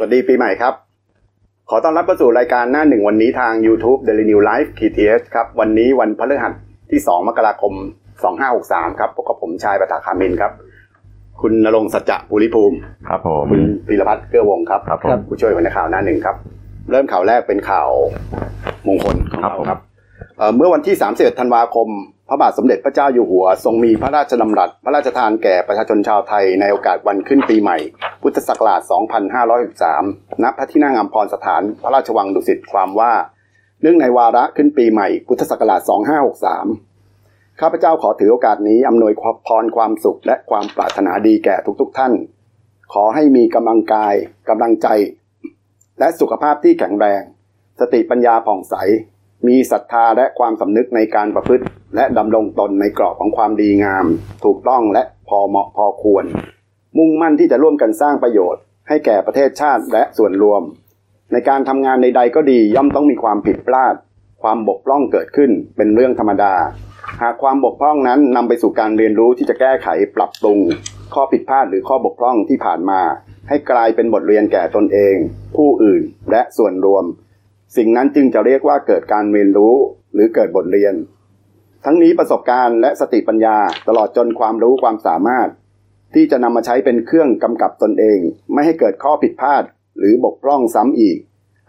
สวัสดีปีใหม่ครับ ขอต้อนรับเข้าสู่รายการหน้าหนึ่งวันนี้ทาง YouTube Daily New Life KTS ครับ วันนี้วันพฤหัสที่ 2 มกราคม 2563 ครับพบกับผมชายประถาคามินครับ คุณนรงค์สัจจะภูริภูมิครับผมคุณพิรพัฒน์เกื้อวงครับครับผมผู้ช่วยหัวหน้าข่าวหน้าหนึ่งครับ เริ่มข่าวแรกเป็นข่าวมงคลของเราครับเอ่อเมื่อวันที่ 31 ธันวาคม พระบาทสมเด็จพระเจ้าอยู่หัว ทรงมีพระราชดำรัส พระราชทานแก่ประชาชนชาวไทยในโอกาสวันขึ้นปีใหม่ พุทธศักราช 2563 ณ พระที่นั่งอัมพรสถานพระราชวังดุสิตความว่าเนื่องในวาระขึ้นปีใหม่ พุทธศักราช 2563 ข้าพเจ้าขอถือโอกาสนี้อำนวยพรความสุขและความปรารถนาดีแก่ทุกๆ ท่าน ขอให้มีกำลังกายกำลังใจ และสุขภาพที่แข็งแรง สติปัญญาผ่องใส มีศรัทธาและความสำนึกในการประพฤติ และดำรงตนในกรอบของความดีงาม ถูกต้องและพอเหมาะพอควร มุ่งมั่นที่จะร่วมกันสร้างประโยชน์ ให้แก่ประเทศชาติและส่วนรวม ในการทำงานใดๆก็ดีย่อมต้องมีความผิดพลาด ความบกพร่องเกิดขึ้นเป็นเรื่องธรรมดา หากความบกพร่องนั้นนำไปสู่การเรียนรู้ที่จะแก้ไขปรับปรุง ข้อผิดพลาดหรือข้อบกพร่องที่ผ่านมา ให้กลายเป็นบทเรียนแก่ตนเอง ผู้อื่นและส่วนรวม สิ่งนั้นจึงจะเรียกว่าเกิดการเรียนรู้หรือเกิดบทเรียน ทั้งนี้ประสบการณ์และสติปัญญาตลอดจนความรู้ความสามารถ ที่จะนำมาใช้เป็นเครื่องกำกับตนเอง ไม่ให้เกิดข้อผิดพลาด หรือบกพร่องซ้ำอีก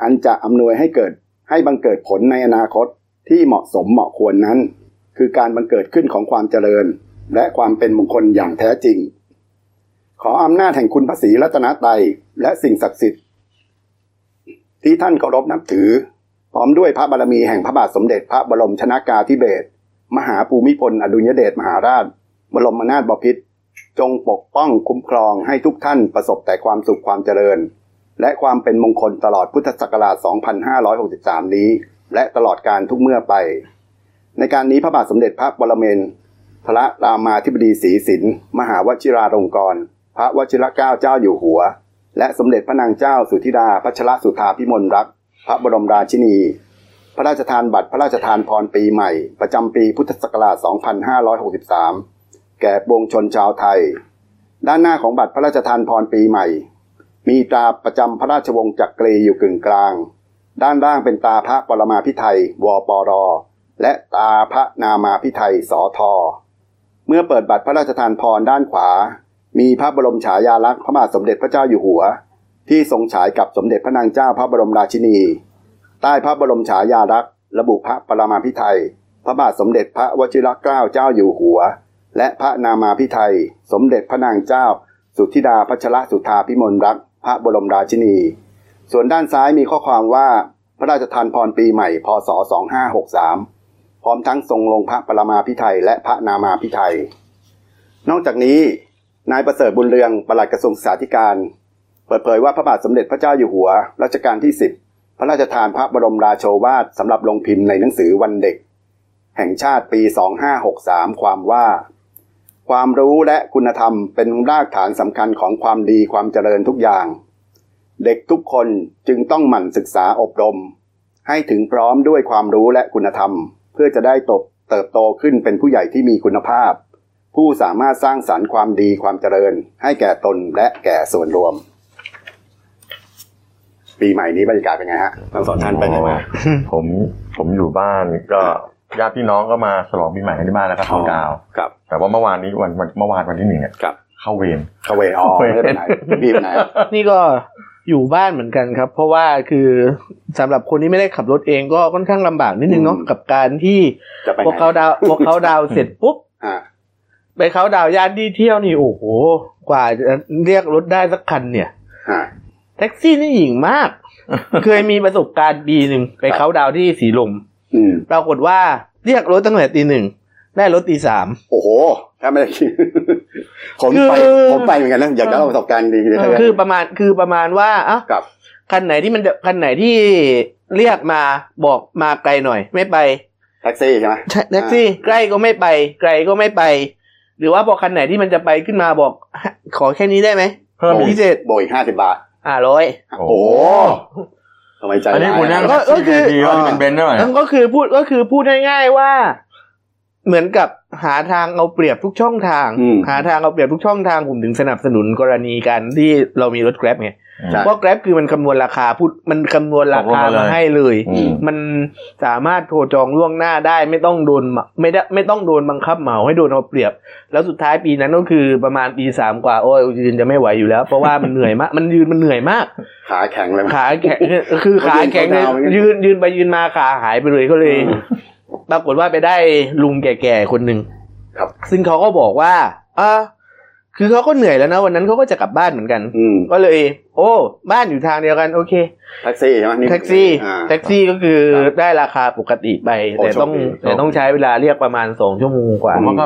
อันจะอำนวยให้เกิดให้บังเกิดผลในอนาคตที่เหมาะสมเหมาะควรนั้น คือการบังเกิดขึ้นของความเจริญ และความเป็นมงคลอย่างแท้จริง ขออำนาจแห่งคุณพระศรีรัตนตรัยและสิ่งศักดิ์สิทธิ์ ที่ท่านเคารพนับถือ พร้อมด้วยพระบารมีแห่งพระบาทสมเด็จพระบรมชนากาธิเบศรมหาภูมิพลอดุลยเดชมหาราช บรมนาถบพิตรจงปกป้องคุ้มครองให้ทุกท่านประสบแต่ความสุขความเจริญ และความเป็นมงคลตลอดพุทธศักราช 2563 นี้ และตลอดการทุกเมื่อไป ในการนี้พระบาทสมเด็จพระบรมเมนพระรามาธิบดีศรีสินมหาวชิราลงกรณ์พระวชิรเกล้าเจ้าอยู่หัว และสมเด็จพระนางเจ้าสุธิดาพัชรสุธาพิมลรัก พระบรมราชินี พระราชทานบัตรพระราชทานพรปีใหม่ ประจำปีพุทธศักราช 2563 แก่ปวงชนชาวไทย ด้านหน้าของบัตรพระราชทานพรปีใหม่ มีตราประจำพระราชวงศ์จักรีอยู่กึ่งกลาง ด้านล่างเป็นตาพระปรมาพิไทยวปร และตาพระนามาพิไทยสอทอเมื่อเปิดบัตรพระราชทานพรด้านขวา มีพระบรมฉายาลักษณ์พระบาทสมเด็จพระเจ้าอยู่หัว ที่ทรงฉายกับสมเด็จพระนางเจ้าพระบรมราชินี ใต้พระบรมฉายาลักษณ์ระบุพระปรมาพิไทยพระบาทสมเด็จพระวชิรเกล้าเจ้าอยู่หัว และพระนามาพิไทยสมเด็จพระนางเจ้า สุธิดาพัชรสุธาพิมลรักพระบรมราชินี ส่วนด้านซ้ายมีข้อความว่าพระราชทานพรปีใหม่ พศ 2563 พร้อมทั้งทรงลงพระปรมาพิไทยและพระนามาพิไทย นอกจากนี้ นายประเสริฐบุญเรืองปลัดกระทรวงศึกษาธิการ เปิดเผยว่าพระบาทสมเด็จพระเจ้าอยู่หัวรัชกาลที่ 10 พระราชทานพระบรมราโชวาทสำหรับลงพิมพ์ในหนังสือวันเด็ก แห่งชาติปี 2563 ความว่า ความรู้และคุณธรรมเป็นรากฐานสำคัญของความดีความเจริญทุกอย่าง เด็กทุกคนจึงต้องหมั่นศึกษาอบรม ให้ถึงพร้อมด้วยความรู้และคุณธรรม เพื่อจะได้ตบเติบโตขึ้นเป็นผู้ใหญ่ที่มีคุณภาพ ผู้สามารถสร้างสรรค์ความดีความเจริญ ให้แก่ตนและแก่ส่วนรวม ปีใหม่นี้บรรยากาศเป็นไงฮะทั้งสองท่านไปไหนมาผมผมอยู่บ้านก็ญาติพี่น้องก็มาฉลองปีใหม่กันที่บ้านแล้วก็เข้าดาวน์ครับ แต่ว่าเมื่อวานนี้วันวันเมื่อวานวันที่หนึ่งเนี่ยครับเข้าเวรเข้าเวรอ๋อไม่ได้ไปไหนพี่ไปไหน นี่ก็อยู่บ้านเหมือนกันครับ เพราะว่าคือสำหรับคนที่ไม่ได้ขับรถเองก็ค่อนข้างลำบากนิดนึงเนาะอืมกับการที่จะไปพอไหนเขาดาวพอเขาดาวเสร็จปุ๊บอ่า ไปเขาดาวย่านที่เที่ยวนี่โอ้โห กว่าจะเรียกรถได้สักคันเนี่ยอ่าแท็กซี่นี่หญิงมาก เคยมีประสบการณ์ปีหนึ่งไปเขาดาวที่สีลมอืมปรากฏว่าเรียกรถตั้งแต่ตีหนึ่งได้รถตีสามโอ้โหถ้าไม่ได้คิดผมคือไปผมไปเหมือนกันนะอยากจะเล่าประสบการณ์ดีๆเลยคือประมาณคือประมาณว่าอะกับคันไหนที่มันจะคันไหนที่เรียกมาบอกมาไกลหน่อย ไม่ไปแท็กซี่ใช่ไหมใช่แท็กซี่ใกล้ก็ไม่ไป ไกลก็ไม่ไป หรือว่าพอคันไหนที่มันจะไปขึ้นมาบอกฮะขอแค่นี้ได้ไหมเพิ่มโอ้อีพิกเศษโบยห้าสิบบาทอ่าร้อยโอ้โหทำไมใจอันนี้ร้ายคุณนั่งก็แท็กก็ซี่คือดีว่าจะเป็นเบนซ์ได้ไหมนั่นก็คือพูดก็คือพูดง่ายๆว่า เหมือนกับหาทางเอาเปรียบทุกช่องทางอืมหาทางเอาเปรียบทุกช่องทางผมถึงสนับสนุนกรณีการที่เรามีรถแกร็บไงใช่เพราะแกร็บคือมันคำนวณราคาพูดมันคำนวณราคาตกลงมาเลยมาให้เลยอืมมันสามารถโทรจองล่วงหน้าได้ไม่ต้องโดนเหมาไม่ได้ไม่ต้องโดนบังคับเหมาให้โดนเอาเปรียบ แล้วสุดท้ายปีนั้นก็คือประมาณปีสามกว่าโอ้ยยืนจะไม่ไหวอยู่แล้ว เพราะว่ามันเหนื่อยมากมันยืนมันเหนื่อยมาก ขาแข็งเลยมั้ยขาแข็งคือขาแข็งเลยเขายืนเขาดาวน์ยืนยืนไปยืนมาขาหายไปเลยก็เลยอืม ปรากฏว่าไปได้ลุงแก่ๆคนหนึ่งครับ ซึ่งเขาก็บอกว่าอ่าคือเขาก็เหนื่อยแล้วนะวันนั้นเขาก็จะกลับบ้านเหมือนกันอืมก็เลย โอ้ บ้านอยู่ทางเดียวกัน โอเคแท็กซี่ใช่ไหมนี่แท็กซี่อ่าแท็กซี่ก็คือครับได้ราคาปกติไปโอ้แต่ต้องโชคดีแต่ต้องใช้เวลาเรียกประมาณสองชั่วโมงกว่าผมว่าก็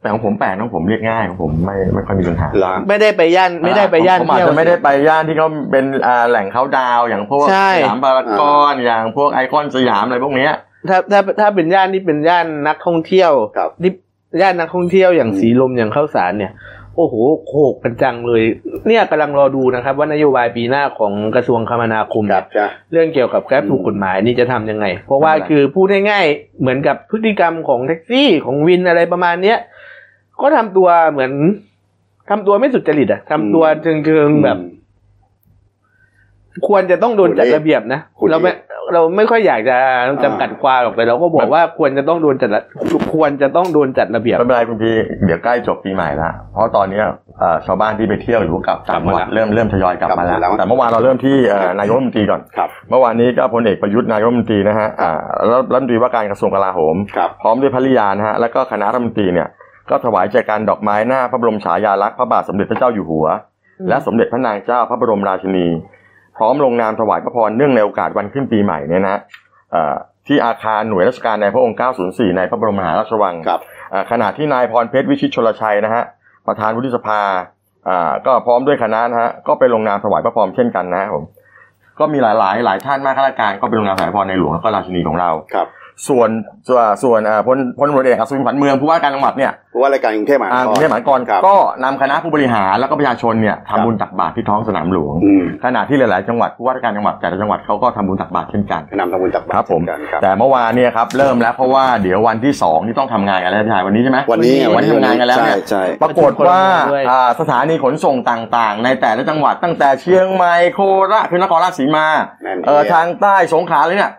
แต่ของผมแปลกของผมเรียกง่ายของผมไม่ไม่ค่อยมีปัญหาเหรอไม่ได้ไปย่านไม่ได้ไปย่านผมอาจเที่ยวจะไม่ได้ไปย่านที่เขาเป็นอ่าแหล่งเขาดาวน์อย่างพวกใช่สยามพารากอนอย่างพวกไอคอนสยามอะไรพวกเนี้ย ถ้าถ้าถ้าเป็นย่านที่เป็นย่านนักท่องเที่ยวครับที่ย่านนักท่องเที่ยวอย่างอืมสีลมอย่างข้าวสารเนี่ย โอ้โหโขกกันจังเลย เนี่ยกำลังรอดูนะครับ ว่านโยบายปีหน้าของกระทรวงคมนาคมครัเนี่บยใช่เรื่องเกี่ยวกับแกร็บอืมถูกกฎหมายนี่จะทำยังไง เพราะว่าทำอะไร คือพูดง่ายๆเหมือนกับพฤติกรรมของแท็กซี่ของวินอะไรประมาณเนี้ยก็ทำตัวเหมือนทำตัวไม่สุจริตอะทำตัวเชิงๆแบบ ควรจะต้องโดนจัดระเบียบนะคุณเราไม่เราไม่ค่อยอยากจะจำกัดความหรอกแต่เราก็บอกว่าควรจะต้องโดนจัดระควรจะต้องโดนจัดระเบียบไม่เป็นไรคุณพี่เดี๋ยวใกล้จบปีใหม่ละเพราะตอนเนี้ยเอ่อชาวบ้านที่ไปเที่ยวหรือว่ากลับต่างจังหวัดกลับมาแล้วเริ่มเริ่มทยอยกลับมาแล้วกลับมาแล้วแต่เมื่อวานเราเริ่มที่เอ่อนายกรัฐมนตรีก่อนครับเมื่อวานนี้ก็พลเอกประยุทธ์นายกรัฐมนตรีนะฮะอ่าแล้วรัฐมนตรีว่าการกระทรวงกลาโหมครับพร้อมด้วยภริยานะฮะแล้วก็คณะรัฐมนตรีเนี่ยก็ถวายแจกันดอกไม้หน้าพระบรมฉายาลักษณ์พระบาทสมเด็จพระเจ้าอยู่หัว และสมเด็จพระนางเจ้าพระบรมราชินีพ ร้อมลงนามถวายพระพรเนื่องในโอกาสวันขึ้นปีใหม่เนี่ยนะเอ่อที่อาคารหน่วยราชการในพระองค์ 904 ในพระบรมมหาราชวังครับอ่าขณะที่นายพรเพชรวิชิตชลชัยนะฮะประธานวุฒิสภาอ่าก็พร้อมด้วยคณะนะฮะก็ไปลงนามถวายพระพรเช่นกันนะครับผมก็มีหลาย ๆ หลายท่านมากข้าราชการก็ไปลงนามถวายพรในหลวงแล้วก็ราชินีของเราครับ ส่วนส่วนส่วนอ่าพลพลตำรวจเอกอัศวินขวัญเมืองผู้ว่าการจังหวัดเนี่ยผู้ว่ารายการกรุงเทพมหานอ่าคกรุรงเทพมหานครครับก็นำคณะผู้บริหารแล้วก็ประชาชนเนี่ยครับทำบุญตักบาตรที่ท้องสนามหลวงอืมขณะที่หลาย ๆ จังหวัดผู้ว่าราชการจังหวัดแต่ละจังหวัดเขาก็ทำบุญตักบาตรเช่นกันนำทำบุญตักบาตครับผมเช่นกันครับแต่เมื่อวานเนี่ยครับเริ่มแล้วเพราะว่าเดี๋ยววันที่สองที่ต้องทำงานกันแล้วพี่ชายวันนี้ใช่ไหมวันนี้วันที่ทำงานกันแล้วเนี่ยใช่ใช่ปรากฏว่าด้วยอ่าสถานีขนส่งต่าง ๆ ในแต่ละจังหวัดตั้งแต่เชียงใหม่โคราชคือนครราชสีมาแน่นเออทางใต้สงขลาเลยเนี่ย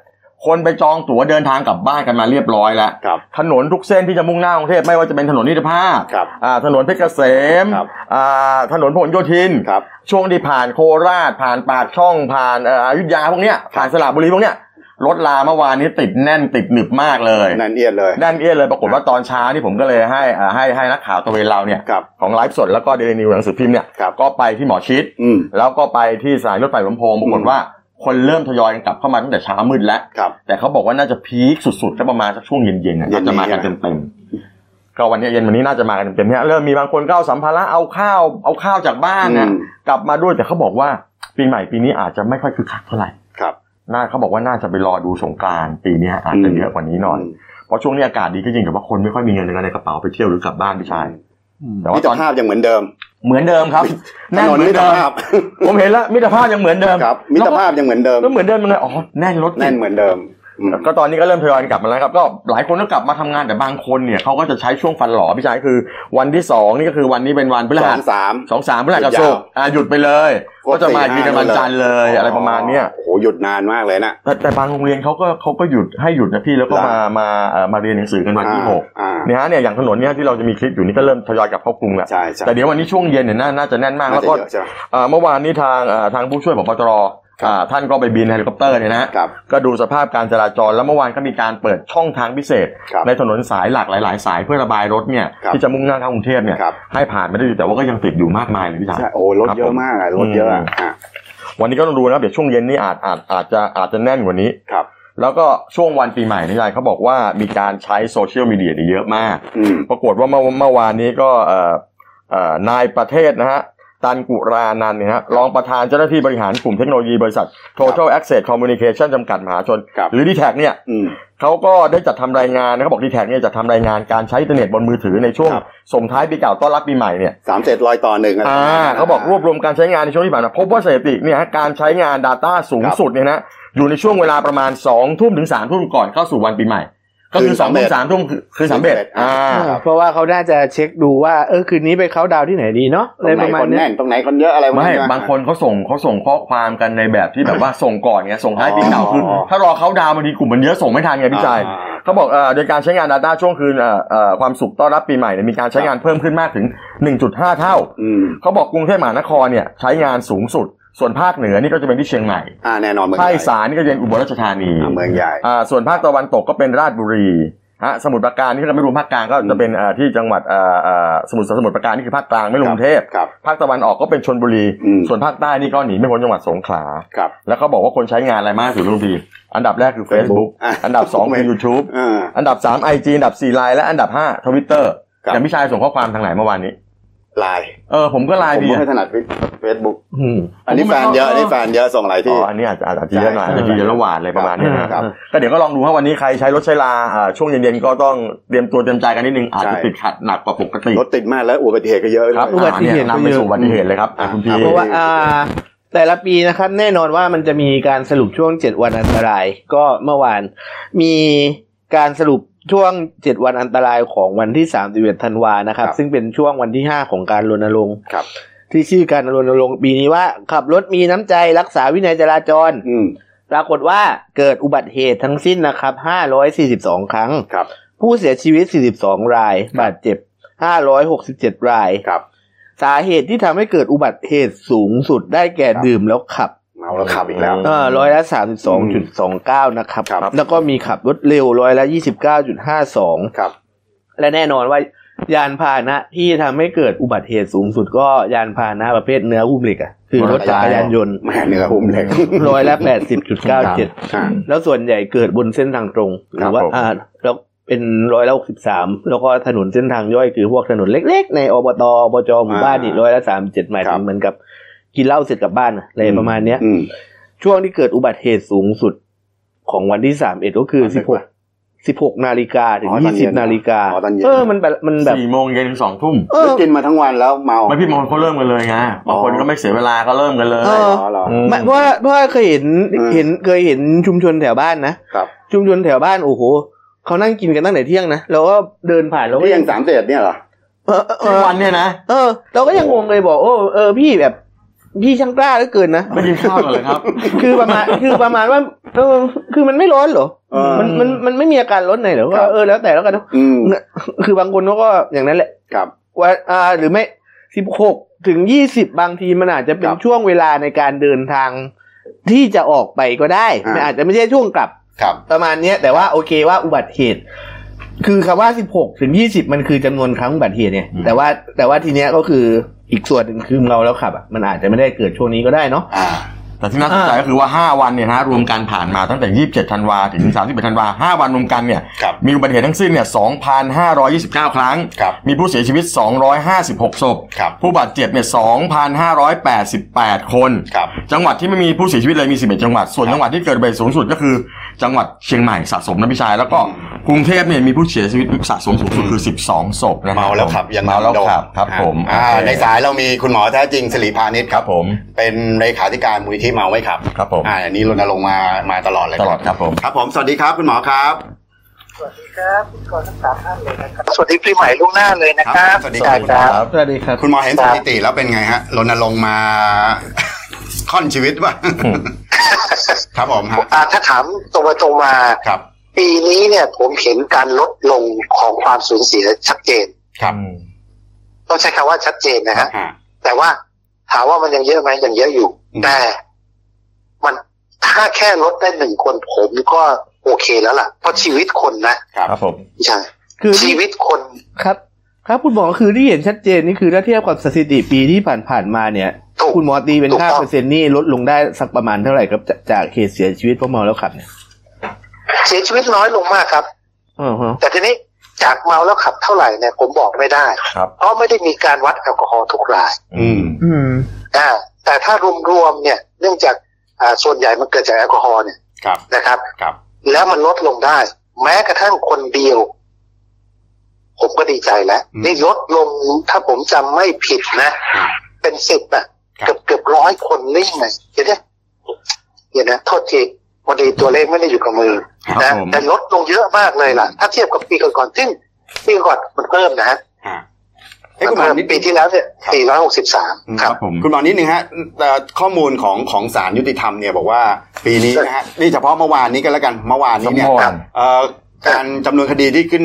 คนไปจองตั๋วเดินทางกลับบ้านกันมาเรียบร้อยแล้วครับถนนทุกเส้นที่จะมุ่งหน้ากรุงเทพไม่ว่าจะเป็นถนนนิตภาพครับอ่าถนนเพชรเกษมครับอ่าถนนพหลโยธินครับช่วงที่ผ่านโคราช ผ่านปากช่อง ผ่านเอ่ออยุธยาพวกเนี้ย ผ่านสระบุรีพวกเนี้ย รถลาเมื่อวานนี้ติดแน่นติดหนึบมากเลย แน่นเอียดเลย แน่นเอียดเลย ปรากฏว่าตอนเช้านี่ผมก็เลยให้อ่าให้ให้นักข่าวตะเวนเราเนี่ยครับของไลฟ์สดแล้วก็เดลินิวหนังสือพิมพ์เนี่ยครับก็ไปที่หมอชิดอืมแล้วก็ไปที่สถายรถไฟลำโพงปรากฏว่า คนเริ่มทยอยกันกลับเข้ามาตั้งแต่เช้ามืดแล้วครับแต่เขาบอกว่าน่าจะพีคสุดๆก็ประมาณสักช่วงเย็นๆน่ะเย็นๆน่าจะมากันเต็มๆก็วันนี้เย็นวันนี้น่าจะมากันเต็มๆเนี่ยเริ่มมีบางคนก็เอาสัมภาระเอาข้าวเอาข้าวจากบ้านเนี่ยอืมกลับมาด้วยแต่เขาบอกว่าปีใหม่ปีนี้อาจจะไม่ค่อยคึกคักเท่าไหร่ครับน่าเขาบอกว่าน่าจะไปรอดูสงกรานต์ปีนี้อาจจะเยอะกว่านี้หน่อยเพราะช่วงนี้อากาศดีก็จริงแต่ว่าคนไม่ค่อยมีเงินในกระเป๋าไปเที่ยวหรือกลับบ้านพี่ชายแต่มิว่าตตรอนภาพยังเหมือนเดิม เหมือนเดิมครับถแน่นนนเหมือมินตรเดิมภาพผมเห็นแล้วมิตรภาพยังเหมือนเดิมครับมิตรภาพยังเหมือนเดิมแล้วเหมือนเดิมยังไงอ๋อแน่นรถติดแน่นเหมือนเดิมอืม ก็ตอนนี้ก็เริ่มทยอยกลับมาแล้วครับก็หลายคนก็กลับมาทำงานแต่บางคนเนี่ยเขาก็จะใช้ช่วงฟันหล่อพี่ชายคือ วันที่สองนี่ก็คือวันนี้เป็นวันพฤสอหัสงสามสองสามพฤหัสกับหยุดยาวศุกร์อ่าหยุดไปเลยก็จะมาอีกทีกันวันจันทร์เลยอะไรประมาณเนี้ยโอ้โหหยุดนานมากเลยนะแต่แต่บางโรงเรียนเขาก็เขาก็หยุดให้หยุดนะพี่แล้วก็เหรอมามาเอ่อมาเรียนหนังสือกันวันที่หกอ่าเนี่ยฮะเนี่ยอย่างถนนเนี่ยที่เราจะมีคลิปอยู่นี่ก็เริ่มทยอยกลับเข้ากรุงแล้วใช่ใช่แต่เดี๋ยววันนี้ช่วงเย็นเนี่ยน่าน่าจะแน่นมากน่าแล้วจะก็เยอะใช่ไหมเอ่อเมื่อวานนี้ทางเอ่อทางผู้ช่วยผบตรครับอ่า ท่านก็ไปบินเฮลิคอปเตอร์เนี่ยนะฮะครับก็ดูสภาพการจราจรแล้วเมื่อวานก็มีการเปิดช่องทางพิเศษครับในถนนสายหลักหลาย ๆ สายเพื่อระบายรถเนี่ยครับที่จะมุ่งหน้าเข้ากรุงเทพเนี่ยครับให้ผ่านไม่ได้อยู่แต่ว่าก็ยังติดอยู่มากมายเลยพี่ชายใช่โอ้รถเยอะมากอะรถเยอะอะอะวันนี้ก็ต้องดูนะครับเดี๋ยวช่วงเย็นนี่อาจอาจอาจจะอาจจะแน่นกว่านี้ครับแล้วก็ช่วงวันปีใหม่นี่ยายเขาบอกว่ามีการใช้โซเชียลมีเดียเนี่ยเยอะมากอืมปรากฏว่าเมื่อเมื่อวานนี้ก็เอ่อเอ่อนายประเทศนะฮะ ตันกุรานันท์เนี่ยฮะรองประธานเจ้าหน้าที่บริหารกลุ่มเทคโนโลยีบริษัท Total Access Communication จำกัดมหาชน ครับ หรือ DTAC เนี่ยอืม เขาก็ได้จัดทำรายงานนะเขาบอก d t แทเนี่ยจะทำรายงานการใช้อินเทอร์เน็ตบนมือถือในช่วงครับ ส่งท้ายปีเก่าต้อนรับปีใหม่เนี่ย สามเจ็ดร้อยต่อหนึ่งะไร อ่าเขาบอกรวบรวมการใช้งานในช่วงที่ผ่านมาพบว่าสถิติเนี่ยฮะการใช้งาน Data สูงครับ สุดเนี่ยนะอยู่ในช่วงเวลาประมาณ2ทุ่มถึง3ทุ่มก่อนเข้าสู่วันปีใหม่ ก็คือสองทุ่มสามทุ่มคือคือสามสิบเอ็ดอ่าอ่า เพราะว่าเขาน่าจะเช็คดูว่าเออคืนนี้ไปเขาน์ดาวน์ที่ไหนดีเนาะตอะไรรงไหนประมาคณนเนี้แน่ยนตรงไหนคนเยอะอะไรไม่ใช่หบางคนเขาส่งเขาส่งข้อความกันในแบบที่แบบว่าส่งก่อนไงส่งท้ายปีเก่าคือถ้ารอเขาดาวน์บางทีกลุ่มมันเยอะส่งไม่ทันไงพี่ชายอ่าเขาบอกเอ่อโดยการใช้งาน Data ช่วงคืนเอ่อเอ่อความสุขต้อนรับปีใหม่เนี่ยมีการใช้งานเพิ่มขึ้นมากถึง 1.5 เท่าอืมเขาบอกกรุงเทพมหานครเนี่ยใช้งานสูงสุด ส่วนภาคเหนือนี่ก็จะเป็นที่เชียงใหม่อ่าแน่นอนเมืองภาคใหญ่อีสานนี่ก็จะเป็นอุบลราชธานีอ่าเมืองใหญ่อ่าส่วนภาคตะวันตกก็เป็นราชบุรีฮะสมุทรปราการนี่ก็ไม่รวมภาคกลางก็จะเป็นอ่าที่จังหวัดอ่าอ่าสมุทรสมุทรปราการนี่คือภาคกลางไม่รวมกรุงเทพครับภาคตะวันออกก็เป็นชนบุรีอืมส่วนภาคใต้นี่ก็หนีไม่พ้นจังหวัดสงขลาครับแล้วเขาบอกว่าคนใช้งานอะไรมากที่สุดลุงพีอันดับแรกคือ Facebook อะอันดับสองคือ YouTube อ่าอันดับ3 IG อันดับ4 Line และอันดับ5 Twitter ครับอย่างพี่ชายส่งข้อความทางไหนเมื่อวานนี้ ไลน์เออผมก็ไลน์ผมพี่ไม่ค่อยถนัดเฟซบุ๊กอืม อันนี้แฟนเยอะอันนี้แฟนเยอะส่งอะไรอ๋ที่ ออันนี้อาจจะอาจจะเยอะหน่อยอาจจะทีเยอะละหวานอะไรประมาณนี้นะครับ ก็เดี๋ยวก็ลองดูว่าวันนี้ใครใช้รถใช้ลาอ่าช่วงเย็นๆก็ต้องเตรียมตัวเตรียมใจกันนิดนึงอาจจะใช่ ติดขัดหนักกว่าปกติรถติดมากแล้วอุบัติเหตุก็เยอะครับด้วยอุบัติเหตุ อ่าเนี่ยนำไปสู่อุบัติเหตุเลยครับอะคุณพี่อ่าเพราะว่าอ่าแต่ละปีนะครับ แน่นอนว่ามันจะมีการสรุปช่วงเจ็ดวันอันตราย ก็เมื่อวานมีการสรุป ช่วงเจ็ดวันอันตรายของวันที่สามสิบเอ็ดธันวานะครับครับซึ่งเป็นช่วงวันที่ห้าของการรณรงค์ครับที่ชื่อการรณรงค์ปีนี้ว่า ขับรถมีน้ำใจรักษาวินัยจราจรอืมปรากฏว่าเกิดอุบัติเหตุทั้งสิ้นนะครับ542ครั้งครับผู้เสียชีวิต42ราย บาดเจ็บ567รายครับสาเหตุที่ทำให้เกิดอุบัติเหตุสูงสุดได้แก่ครับดื่มแล้วขับ เมาแล้วขับอีกแล้วเออร้อยละ32.29นะครับครับ แล้วก็มีขับรถเร็วร้อยละ29.52ครับและแน่นอนว่ายานพาหนะที่ทำให้เกิดอุบัติเหตุสูงสุดก็ยานพาหนะประเภทเนื้อหุ้มเหล็กอะคือรถจักรยานยนต์แม่เนื้อหุ้มเหล็กร้อยละ80.97อ่าแล้วส่วนใหญ่เกิดบนเส้นทางตรงหรือว่าผมอ่าแล้วเป็นร้อยละหกสิบสามแล้วก็ถนนเส้นทางย่อยคือพวกถนนเล็ก ๆ ในอบตอบจหมู่บ้านนี่ร้อยละสามเจ็ดหมายครัถึบงเหมือนกับ กินเหล้าเสร็จกลับบ้านอะอะไรประมาณเนี้ยอืมช่วงที่เกิดอุบัติเหตุสูงสุดของวันที่สามเอ็ดก็คือตอนสิดึบกหปะกสิบหกนาฬิกาถึงอ๋อตอยี่นเย็สิบนนาฬิกาอ๋อตอนเย็นเออมันแบบมันแบบสี่โมงเย็นถึงสองทุ่มเออกินมาทั้งวันแล้วเมาไม่พี่มงเขาเริ่มกันเลยไงบางคนก็ไม่เสียเวลาก็เริ่มกันเลยเอออ๋อเหรอมไม่เพราะว่าเพราะว่าเคยเห็นอืมเห็นเคยเห็นชุมชนแถวบ้านนะครับชุมชนแถวบ้านโอ้โหเขานั่งกินกันตั้งแต่เที่ยงนะแล้วก็เดินผ่านแล้วก็ที่ยังสามเจ็ดเนี่ยเหรอเออเออเอทุกอวันเนี่ยนะเออเราก็ยังงงเลยบอกโอ้เออพี่แบบ พี่ช่างกล้าเหลือเกินนะไม่กินข้าวกันเลยครับ คือประมาณคือประมาณว่าเออคือมันไม่ร้อนเหรอเออมันมันมันไม่มีอาการร้อนไหนเหรอครัก็บเออแล้วแต่แล้วกันเนอะอืมคือบางคนเขาก็อย่างนั้นแหละครับว่าอ่าหรือไม่สิบหกถึงยี่สิบบางทีมันอาจจะเป็นครับช่วงเวลาในการเดินทางที่จะออกไปก็ได้อ่ามันอาจจะไม่ใช่ช่วงกลับครับประมาณเนี้ยแต่ว่าโอเคว่าอุบัติเหตุ คือคำว่าสิบหกถึงยี่สิบมันคือจำนวนครั้งอุบัติเหตุเนี่ยอืมแต่ว่าแต่ว่าทีเนี้ยก็คืออีกส่วนหนึ่งคือเมาแล้วขับอะมันอาจจะไม่ได้เกิดช่วงนี้ก็ได้เนาะอ่า แต่ที่น่าสนใจก็คือว่า 5 วันเนี่ยนะรวมกันผ่านมาตั้งแต่ 27ธันวาถึง 31ธันวา5วันรวมกันเนี่ย ครับมีอุบัติเหตุทั้งสิ้นเนี่ย2,529 ครั้ง ครับมีผู้เสียชีวิต 256 ศพ ครับ ผู้บาดเจ็บเนี่ย2,588 คน ครับ จังหวัดที่ไม่มีผู้เสียชีวิตเลยมี 11 จังหวัด ส่วนจังหวัดที่เกิดอุบัติเหตุสูงสุดก็คือ จังหวัดเชียงใหม่สะสมนะพี่ชาย แล้วก็อืมกรุงเทพเนี่ยมีผู้เสียชีวิตสะสมสูงสุดคือ 12ศพนะครัเมาแล้วขับยังเมาแล้วโดนขับครับผมอ่าโอเคในสายเรามีคุณหมอแท้จริงสิริพานิชครับผม เป็นเลขาธิการมูลที่เมาไม่ขับครับผมอ่าอันนี้รณรงค์มามาตลอดเลยตลอดครับผมครับผมสวัสดีครับคุณหมอครับสวัสดีครับคุณกรทั้งสามท่านเลยนะครับสวัสดีปีใหม่ล่วงหน้าเลยนะครับ สวัสดีครับครับสวัสดีครับ คุณหมอเห็นสถิติแล้วเป็นไงฮะรณรงค์มา ค่อนชีวิตป่ะครับผมฮะอ่าถ้าถามตรงไปตรงมาครับ ปีนี้เนี่ยผมเห็นการลดลงของความสูญเสียชัดเจนครับต้องใช้คำว่าชัดเจนนะฮะแต่ว่าถามว่ามันยังเยอะไหมยังเยอะอยู่ แต่มันถ้าแค่ลดได้หนึ่งคนผมก็โอเคแล้วล่ะ เพราะชีวิตคนนะครับผมใช่คือชีวิตคนครับ ครับคุณหมอคือที่เห็นชัดเจนนี่คือถ้าเทียบกับสถิติปีที่ผ่านๆมาเนี่ย คุณหมอตีเป็นถูกค่าต้องเปอร์เซ็นต์นี่ลดลงได้สักประมาณเท่าไหร่ครับจากจากเหตุเสียชีวิตเพราะเมาแล้วขับเนี่ยเสียชีวิตน้อยลงมากครับอ๋อฮะแต่ทีนี้จากเมาแล้วขับเท่าไหร่เนี่ยผมบอกไม่ได้ครับเพราะไม่ได้มีการวัดแอลกอฮอล์ทุกรายอืมอืมอ่าแต่ถ้ารวมๆเนี่ย เนื่องจากอ่าส่วนใหญ่มันเกิดจากแอลกอฮอล์เนี่ยครับนะครับครับ แล้วมันลดลงได้ แม้กระทั่งคนเดียว ผมก็ดีใจแล้วอืมนี่ลดลงถ้าผมจำไม่ผิดนะอืมเป็นสิบอะครับ เกือบเกือบร้อยคนนี่ไงเดี๋ยวนะเดี๋ยวนะโทษทีพอดีตัวเลขไม่ได้อยู่กับมือครับนะผมแต่ลดลงเยอะมากเลยล่ะ ถ้าเทียบกับปีก่อนๆซึ่งปีก่อนมันเพิ่มนะฮะฮะเอ้ยคุณหมอเพิ่มนิดปีที่แล้วเนี่ย463ครับผมคุณหมอนิดนึงฮะแต่ข้อมูลของของศาลยุติธรรมเนี่ยบอกว่าปีนี้นะฮะนี่เฉพาะเมื่อวานนี้ก็แล้วกันเมื่อวานนี้เนี่ยเมื่อวานเอ่อการจำนวนคดีที่ขึ้น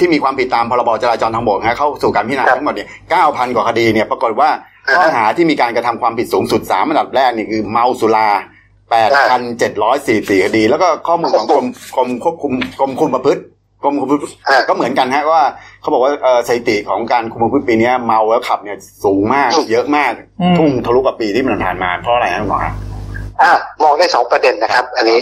ที่มีความผิดตามพรบจราจรทางบกนะฮะเข้าสู่การพิจารณาครับทั้งหมดเนี่ย9,000กว่าคดีเนี่ยปรากฏว่าอ่า ข้อหาที่มีการกระทำความผิดสูงสุด3อันดับแรกนี่คือเมาสุรา8,744คดี แล้วก็ข้อมูลของกรมกรมควบคุมกรมคุมประพฤติกรมคุมประพฤติอ่าก็เหมือนกันฮะว่าเขาบอกว่าเอ่อสถิติของการคุมประพฤติปีเนี้ยเมาแล้วขับเนี่ยสูงมากอืมเยอะมากอืมทุ่งทะลุกับปีที่มันผ่านมาเพราะอะไรฮะคุณหมอฮะอะมองได้สองประเด็นนะครับ อันนี้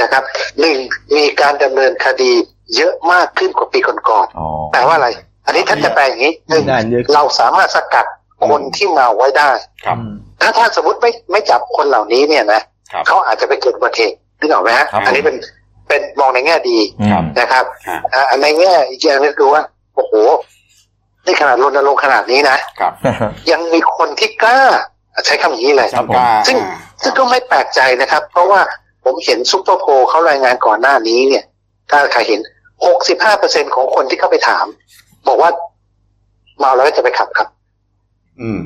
นะครับหนึ่งมีการดำเนินคดีเยอะมากขึ้นกว่าปีก่อนอ๋อๆแปลว่าอะไร อันนี้ท่านจะแปลอย่างนี้หนึ่งด่านเยอะเราสามารถสกัด คนที่เมาไว้ได้ ครับ ถ้าถ้าสมมติไม่ไม่จับคนเหล่านี้เนี่ยนะครับเขาอาจจะไปเกิดอุบัติเหตุนึกออกไหมฮะครับอันนี้เป็นเป็นมองในแง่ดีครับนะครับฮะอ่าในแง่อีกอย่างนึงคือว่าโอ้โหนี่ขนาดรณรงค์ขนาดนี้นะครับยังมีคนที่กล้าใช้คำอย่างนี้เลยครับผมกล้าซึ่งอ่าซึ่งก็ไม่แปลกใจนะครับ เพราะว่าผมเห็นซุปเปอร์โพลเขารายงานก่อนหน้านี้เนี่ย ถ้าใครเห็น65%ของคนที่เข้าไปถาม บอกว่าเมาแล้วจะไปขับครับ อืม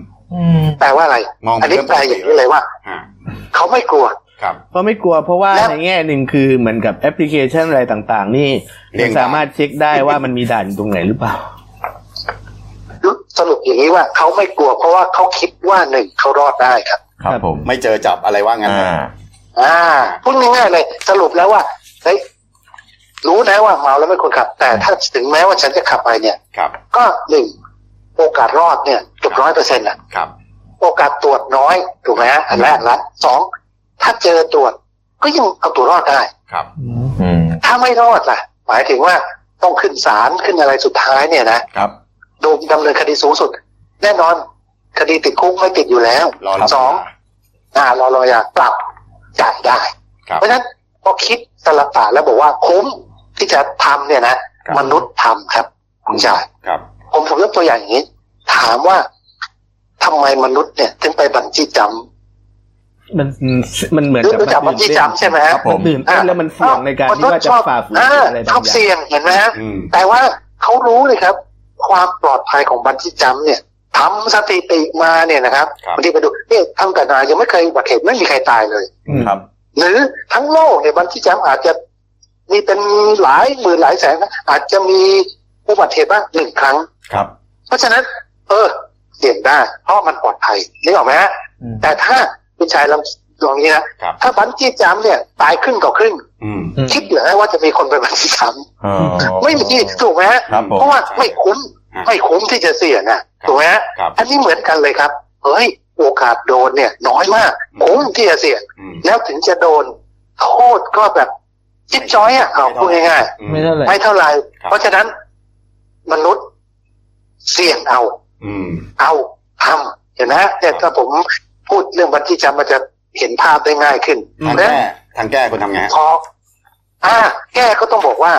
แปลว่าอะไรมองอันนี้เป็นแปลอย่างนี้เลยว่าฮะเขาไม่กลัวครับเพราะไม่กลัวเพราะว่าแล้วในแง่หนึ่งคือเหมือนกับแอปพลิเคชันอะไรต่างๆ นี่เรียมันงสามารถเช็คได้ว่ามันมีด่านอยู่ตรงไหนหรือเปล่าสรุปอย่างนี้ว่าเขาไม่กลัว เพราะว่าเขาคิดว่าหนึ่งเขารอดได้ครับ ครับผมไม่เจอจับอะไรว่างั้นอ่านะอ่าพูดง่ายๆเลย สรุปแล้วว่าเฮ้ยรู้นะว่าเมาแล้วไม่ควรขับ แต่ถ้าถึงแม้ว่าฉันจะขับไปเนี่ยครับก็หนึ่ง โอกาสรอดเนี่ยเกือบร้อยเปอร์เซ็นต์อะครับ โอกาสตรวจน้อยถูกไหมฮะอันแรกละสองถ้าเจอตรวจก็ยังเอาตัวรอดได้ครับอืมถ้าไม่รอดล่ะ หมายถึงว่าต้องขึ้นศาลขึ้นอะไรสุดท้ายเนี่ยนะครับโดนดำเนินคดีสูงสุด แน่นอน คดีติดคุกไม่ติดอยู่แล้วรอรับสองอ่ารอรอยาปรับจ่ายได้ครับเพราะฉะนั้นพอคิดสลับตาแล้วบอกว่าคุ้มที่จะทำเนี่ยนะครับมนุษย์ทำครับคุณชายครับ ผมผมยกตัวอย่างอย่างนี้ ถามว่าทำไมมนุษย์เนี่ยถึงไปบัญชีจำมันมันเหมือนรู้กับรู้จักบัญชีจำใช่ไหมฮะครับผมมันตื่นเต้นแล้วมันเสี่ยงในการที่ว่าจะฝ่าฝืนอ่าอะไรชบาองบอย่างเสี่ยงเห็นไหมฮะอืมแต่ว่าเขารู้เลยครับ ความปลอดภัยของบัญชีจำเนี่ยทำสถิติมาเนี่ยนะครับครับบางทีไปดูเนี่ยทั้งกันนายังไม่เคยอุบัติเหตุไม่มีใครตายเลยครับ หรือทั้งโลกเนี่ยบัญชีจำอาจจะมีเป็นหลายหมื่นหลายแสนนะอาจจะมี อุบัติเหตุบ้างหนึ่งครั้ง ครับ เพราะฉะนั้น เออ เสี่ยงได้ เพราะมันปลอดภัยนึกออกไหมฮะอืมแต่ถ้าคุณชายลองลองนี้นะครับถ้าบัญชีจำเนี่ย ตายครึ่งต่อครึ่งอืมอืมคิดเหรอว่าจะมีคนไปบัญชีจอ๋อำไม่มีถูกไหมฮะครับผมเพราะว่าไม่คุ้มอ่าไม่คุ้มที่จะเสี่ยงอะถูกไหมฮะครับอันนี้เหมือนกันเลยครับเฮ้ยโอกาสโดนเนี่ย น้อยมากอืมคุ้มที่จะเสี่ยงอืมแล้วถึงจะโดนโทษก็แบบจิ๊บจ้อยอะเอาพูดง่ายอืไม่เท่าไหร่ๆไม่เท่าไหร่ครับเพราะฉะนั้น มนุษย์เสี่ยงเอา อืม เอาทำเห็นไหมฮะเนี่ยถ้าผมพูดเรื่องบัญชีจำมันจะเห็นภาพได้ง่ายขึ้นทางเพราะฉะแก้นั้นทางแก้คนทำไงฮะพออ่า แก้ก็ต้องบอกว่า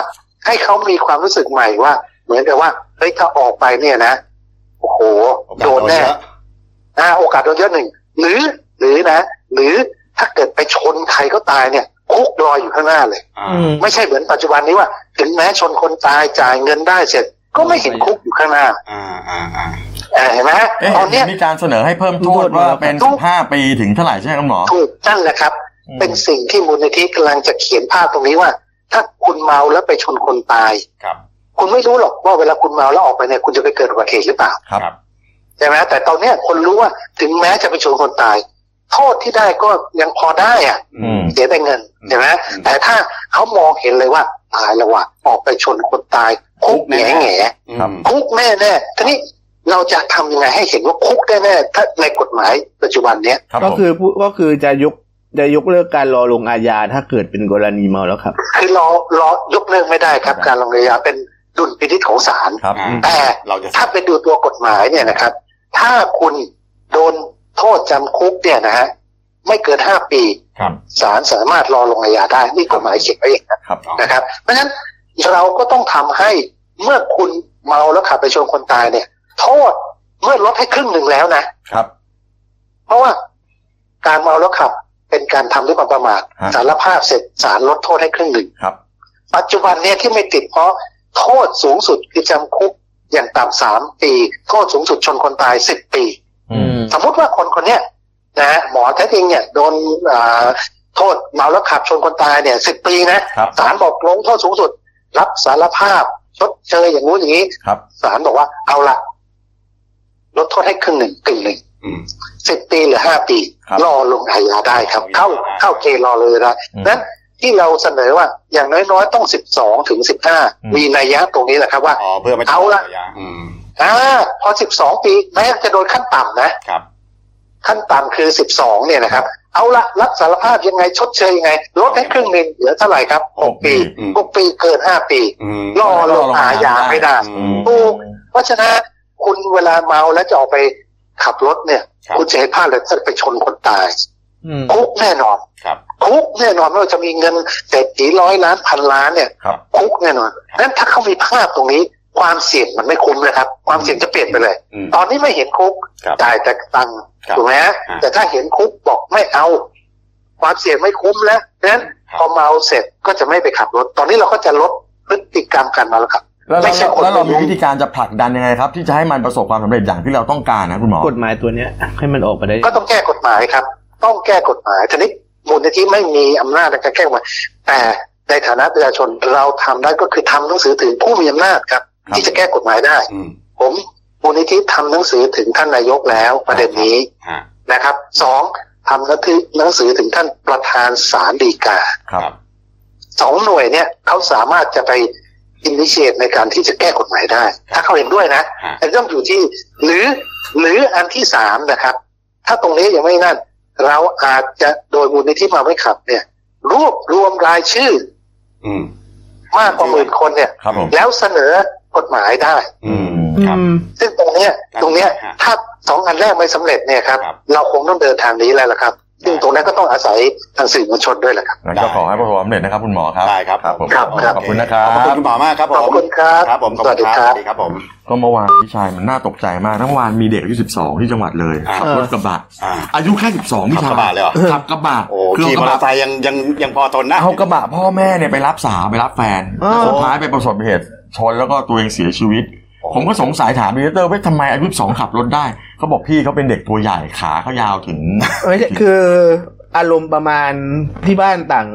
ให้เขามีความรู้สึกใหม่ว่า เหมือนกับว่าเฮ้ยถ้าออกไปเนี่ยนะโอ้โหโอกาสโดนแน่เยอะอ่าโอกาสโดนเยอะหนึ่งหรือหรือนะ หรือถ้าเกิดไปชนใครก็ตายเนี่ยคุกรออยู่ข้างหน้าเลยอ่าอืมไม่ใช่เหมือนปัจจุบันนี้ว่า ถึงแม้ชนคนตายจ่ายเงินได้เสร็จ ก็ไม่เห็นคุกอยู่ข้างหน้า อ่าอ่าอ่าเออเห็นไหมฮะเอ๊ะตอนเนี้ยมีการเสนอให้เพิ่มโทษว่าเป็นถูก15ปีถึงเท่าไหร่ใช่ไหมครับหมอถูกนั่นแหละครับอืมเป็นสิ่งที่มูลนิธิกำลังจะเขียนภาพตรงนี้ว่า ถ้าคุณเมาแล้วไปชนคนตายครับ คุณไม่รู้หรอกว่าเวลาคุณเมาแล้วออกไปเนี่ยคุณจะไปเกิดอุบัติเหตุหรือเปล่าครับครับใช่ไหมแต่ตอนเนี้ยคนรู้ว่าถึงแม้จะไปชนคนตาย โทษที่ได้ก็ยังพอได้อะอืมเสียแต่เงินอืมใช่ไหมอืมแต่ถ้าเขามองเห็นเลยว่าตายแล้วว่ะออกไปชนคนตาย คุกคุกแน่แง่แง่ครับคุกแน่แน่ๆทีนี้เราจะทำยังไงให้เห็นว่าคุกแน่แน่ๆถ้าในกฎหมายปัจจุบันเนี้ยครับก็ผมคือผู้ก็คือจะยกจะยกเลิกการรอลงอาญาถ้าเกิดเป็นกรณีเมาแล้วครับ คือรอรอยกเลิกไม่ได้ครับ การลงอาญาเป็นดุลพินิจของศาลครับอ่าแต่เราจะถ้าไปดูตัวกฎหมายเนี่ยนะครับ ถ้าคุณโดนโทษจำคุกเนี่ยนะฮะไม่เกินห้าปีครับศาลสามารถรอลงอาญาได้นี่กฎหมายเขียนไว้อย่างนั้นครับ นะครับ เพราะฉะนั้น เราก็ต้องทำให้เมื่อคุณเมาแล้วขับไปชนคนตายเนี่ย โทษเมื่อลดให้ครึ่งหนึ่งแล้วนะครับ เพราะว่าการเมาแล้วขับไปเป็นการทำด้วยความประมาทฮะสารภาพเสร็จศาลลดโทษให้ครึ่งหนึ่งครับ ปัจจุบันเนี่ยที่ไม่ติดเพราะโทษสูงสุดคือจำคุกอย่างต่ำสามปี โทษสูงสุดชนคนตายสิบปีอืมสมมุติว่าคนคนเนี้ยนะฮะหมอแท้จริงเนี่ยโดนอ่าโทษเมาแล้วขับชนคนตายเนี่ยสิบปีนะครับศาลบอกลงโทษสูงสุด รับสารภาพ ชดเชยอย่างงู้นอย่างนี้ครับศาลบอกว่าเอาละลดโทษให้ครึ่งหนึ่งกึ่งหนึ่งอืมสิบปีหรือห้าปีครับรอลงอาญาได้ครับ เข้าเข้าเกณฑ์รอเลยได้อืมนั้นที่เราเสนอว่า อย่างน้อยๆต้องสิบสองถึงสิบห้าอืมมีนัยยะตรงนี้แหละครับว่าอ๋อเพื่อไม่เอาละอืมอ่าพอสิบสองปีแม้จะโดนขั้นต่ำนะครับ ขั้นต่ำคือสิบสองเนี่ยนะครับ เอาละรับสารภาพยังไงชดเชยยังไง ลดให้ครึ่งหนึ่งเหลือเท่าไหร่ครับหกปีอืมหกปีเกินห้าปีอืมรอลงอาญาไม่ได้อืมถูกเพราะฉะนั้นคุณเวลาเมาแล้วจะออกไปขับรถเนี่ยครับคุณจะให้พลาดเลยจะไปชนคนตายอืมคุกแน่นอนครับคุกแน่นอนไม่ว่าจะมีเงินเศรษฐีร้อยล้านพันล้านเนี่ยครับคุกแน่นอนนั้นถ้าเขามีภาพตรงนี้ ความเสี่ยงมันไม่คุ้มนะครับ ความเสี่ยงจะเปลี่ยนไปเลยอืมตอนนี้ไม่เห็นคุกครับจ่ายแต่ตังค์ครับถูกไหมฮะอ่าแต่ถ้าเห็นคุกบอกไม่เอา ความเสี่ยงไม่คุ้มแล้วนั้นครับพอเมาเสร็จก็จะไม่ไปขับรถ ตอนนี้เราก็จะลดพฤติกรรมการเมาแล้วครับแล้วไม่ใช่คนแล้วเรามีไม่รู้วิธีการจะผลักดันยังไงครับ ที่จะให้มันประสบความสำเร็จอย่างที่เราต้องการนะคุณหมอกฎหมายตัวเนี้ย ให้มันออกมาได้ ก็ต้องแก้กฎหมายครับ ต้องแก้กฎหมายทีนี้มูลนิธิไม่มีอำนาจในการแก้กฎหมายแต่ในฐานะประชาชนเราทำได้ก็คือทำหนังสือถึงผู้มีอำนาจครับครับ ที่จะแก้กฎหมายได้อืมผมมูลนิธิทำหนังสือถึงท่านนายกแล้วประเด็นนี้ฮะนะครับสองทำหนังสือหนังสือถึงท่านประธานศาลฎีกาครับสองหน่วยเนี่ยเขาสามารถจะไปอินิเชตในการที่จะแก้กฎหมายได้ ถ้าเขาเห็นด้วยนะฮะแต่ต้องอยู่ที่ หรือหรืออันที่สามนะครับ ถ้าตรงนี้ยังไม่นั่น เราอาจจะโดยมูลนิธิมาไม่ขับ เนี่ย รวบรวมรายชื่ออืมมากกว่าหมื่นคนเนี่ยครับผมแล้วเสนอ กฎหมายได้ อืมอืครับมซึ่งตรงเนี้ยครับตรงเนี้ยฮะถ้าสองอันแรกไม่สำเร็จเนี่ยครับครับ เราคงต้องเดินทางนี้แล้วล่ะครับ ซึ่งตรงนั้นก็ต้องอาศัยทางสื่อมวลชนด้วยแหละครับงั้นก็ขอให้ประสบความสำเร็จนะครับคุณหมอครับได้ครับครับผมครับครับขอบคุณนะครับขอบคุณคุณหมอมากครับผมขอบคุณครับครับผมขอบสวัสดีคุณคครัรับบสวัสดีครับผมก็เมื่อวานพี่ชายมันน่าตกใจมากทั้งวานมีเด็กอายุ 12 ที่จังหวัดเลยอ่าขับรถกระบะอ่าอายุแค่ 12พี่ชายขับกระบะเลยเหรอขับกระบะโอ้คือขี่เอามกอระเตอร์ไซบะค์ยังยังยังพอทนนะเอากระบะพ่อแม่เนี่ยไปรับสาวไปรับแฟนอ้าวสุดท้ายไปประสบเหตุ ชนแล้วก็ตัวเองเสียชีวิต ผมก็สงสัยถามดีเตอร์ว่าทำไมอายุ12ขับรถได้เขาบอกพี่เขาเป็นเด็กตัวใหญ่ขาเขายาวถึงไม่ใช่คืออารมณ์ประมาณที่บ้านต่าง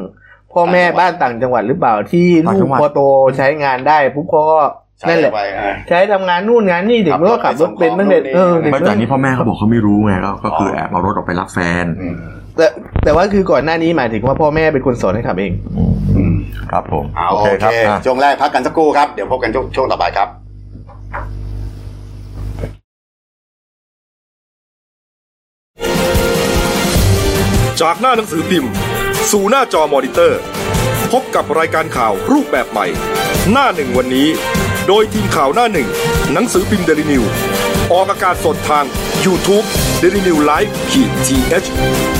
พ่อแม่บ้านต่างจังหวัดหรือเปล่าที่ต่างลูจักงหวัดพอโตใช้งานได้ปุ๊บเขาก็ใช่นั่นแหละไปอ่าใช้ทำงานนู่นงานนี่เด็กขับมันก็ขับรถเป็นรถไปส่งของตั้งแต่เออนู่นนี่เด็กไม่มันแต่อันนี้พ่อแม่เขาบอกเขาไม่รู้ไงก็ก็คืออ๋อแอบเอารถออกไปรับแฟนอืมแต่แต่ว่าคือก่อนหน้านี้หมายถึงว่าพ่อแม่เป็นคนสอนให้ขับเองอืม ครับผมเอาโอโอเคเคครับอะช่วงแรกพักกันสักครู่ครับ เดี๋ยวพบกันช่วงช่วงต่อไปครับจากหน้าหนังสือพิมพ์ สู่หน้าจอมอนิเตอร์ พบกับรายการข่าวรูปแบบใหม่ หน้าหนึ่งวันนี้ โดยทีมข่าวหน้าหนึ่ง หนังสือพิมพ์เดลิวิว ออกอากาศสดทาง YouTube d e l i n e w l i v e ขีดทีเ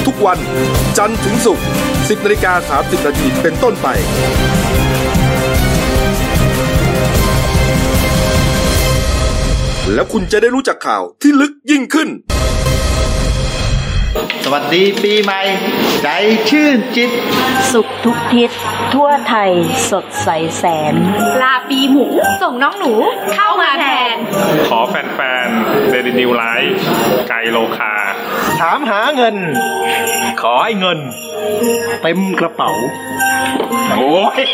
ทุกวันจันทร์ถึงศุกร์ 10นาฬิกา30นาทีเป็นต้นไป แล้วคุณจะได้รู้จักข่าวที่ลึกยิ่งขึ้น สวัสดีปีใหม่ ใจชื่นจิต สุขทุกทิศ ทั่วไทยสดใสแสนลาปีหมู ส่งน้องหนู เข้ามาแทน ขอแฟนๆเดลินิวไลฟ์ไกลโลคา ถามหาเงิน ขอให้เงิน เต็มกระเป๋า โอ้ย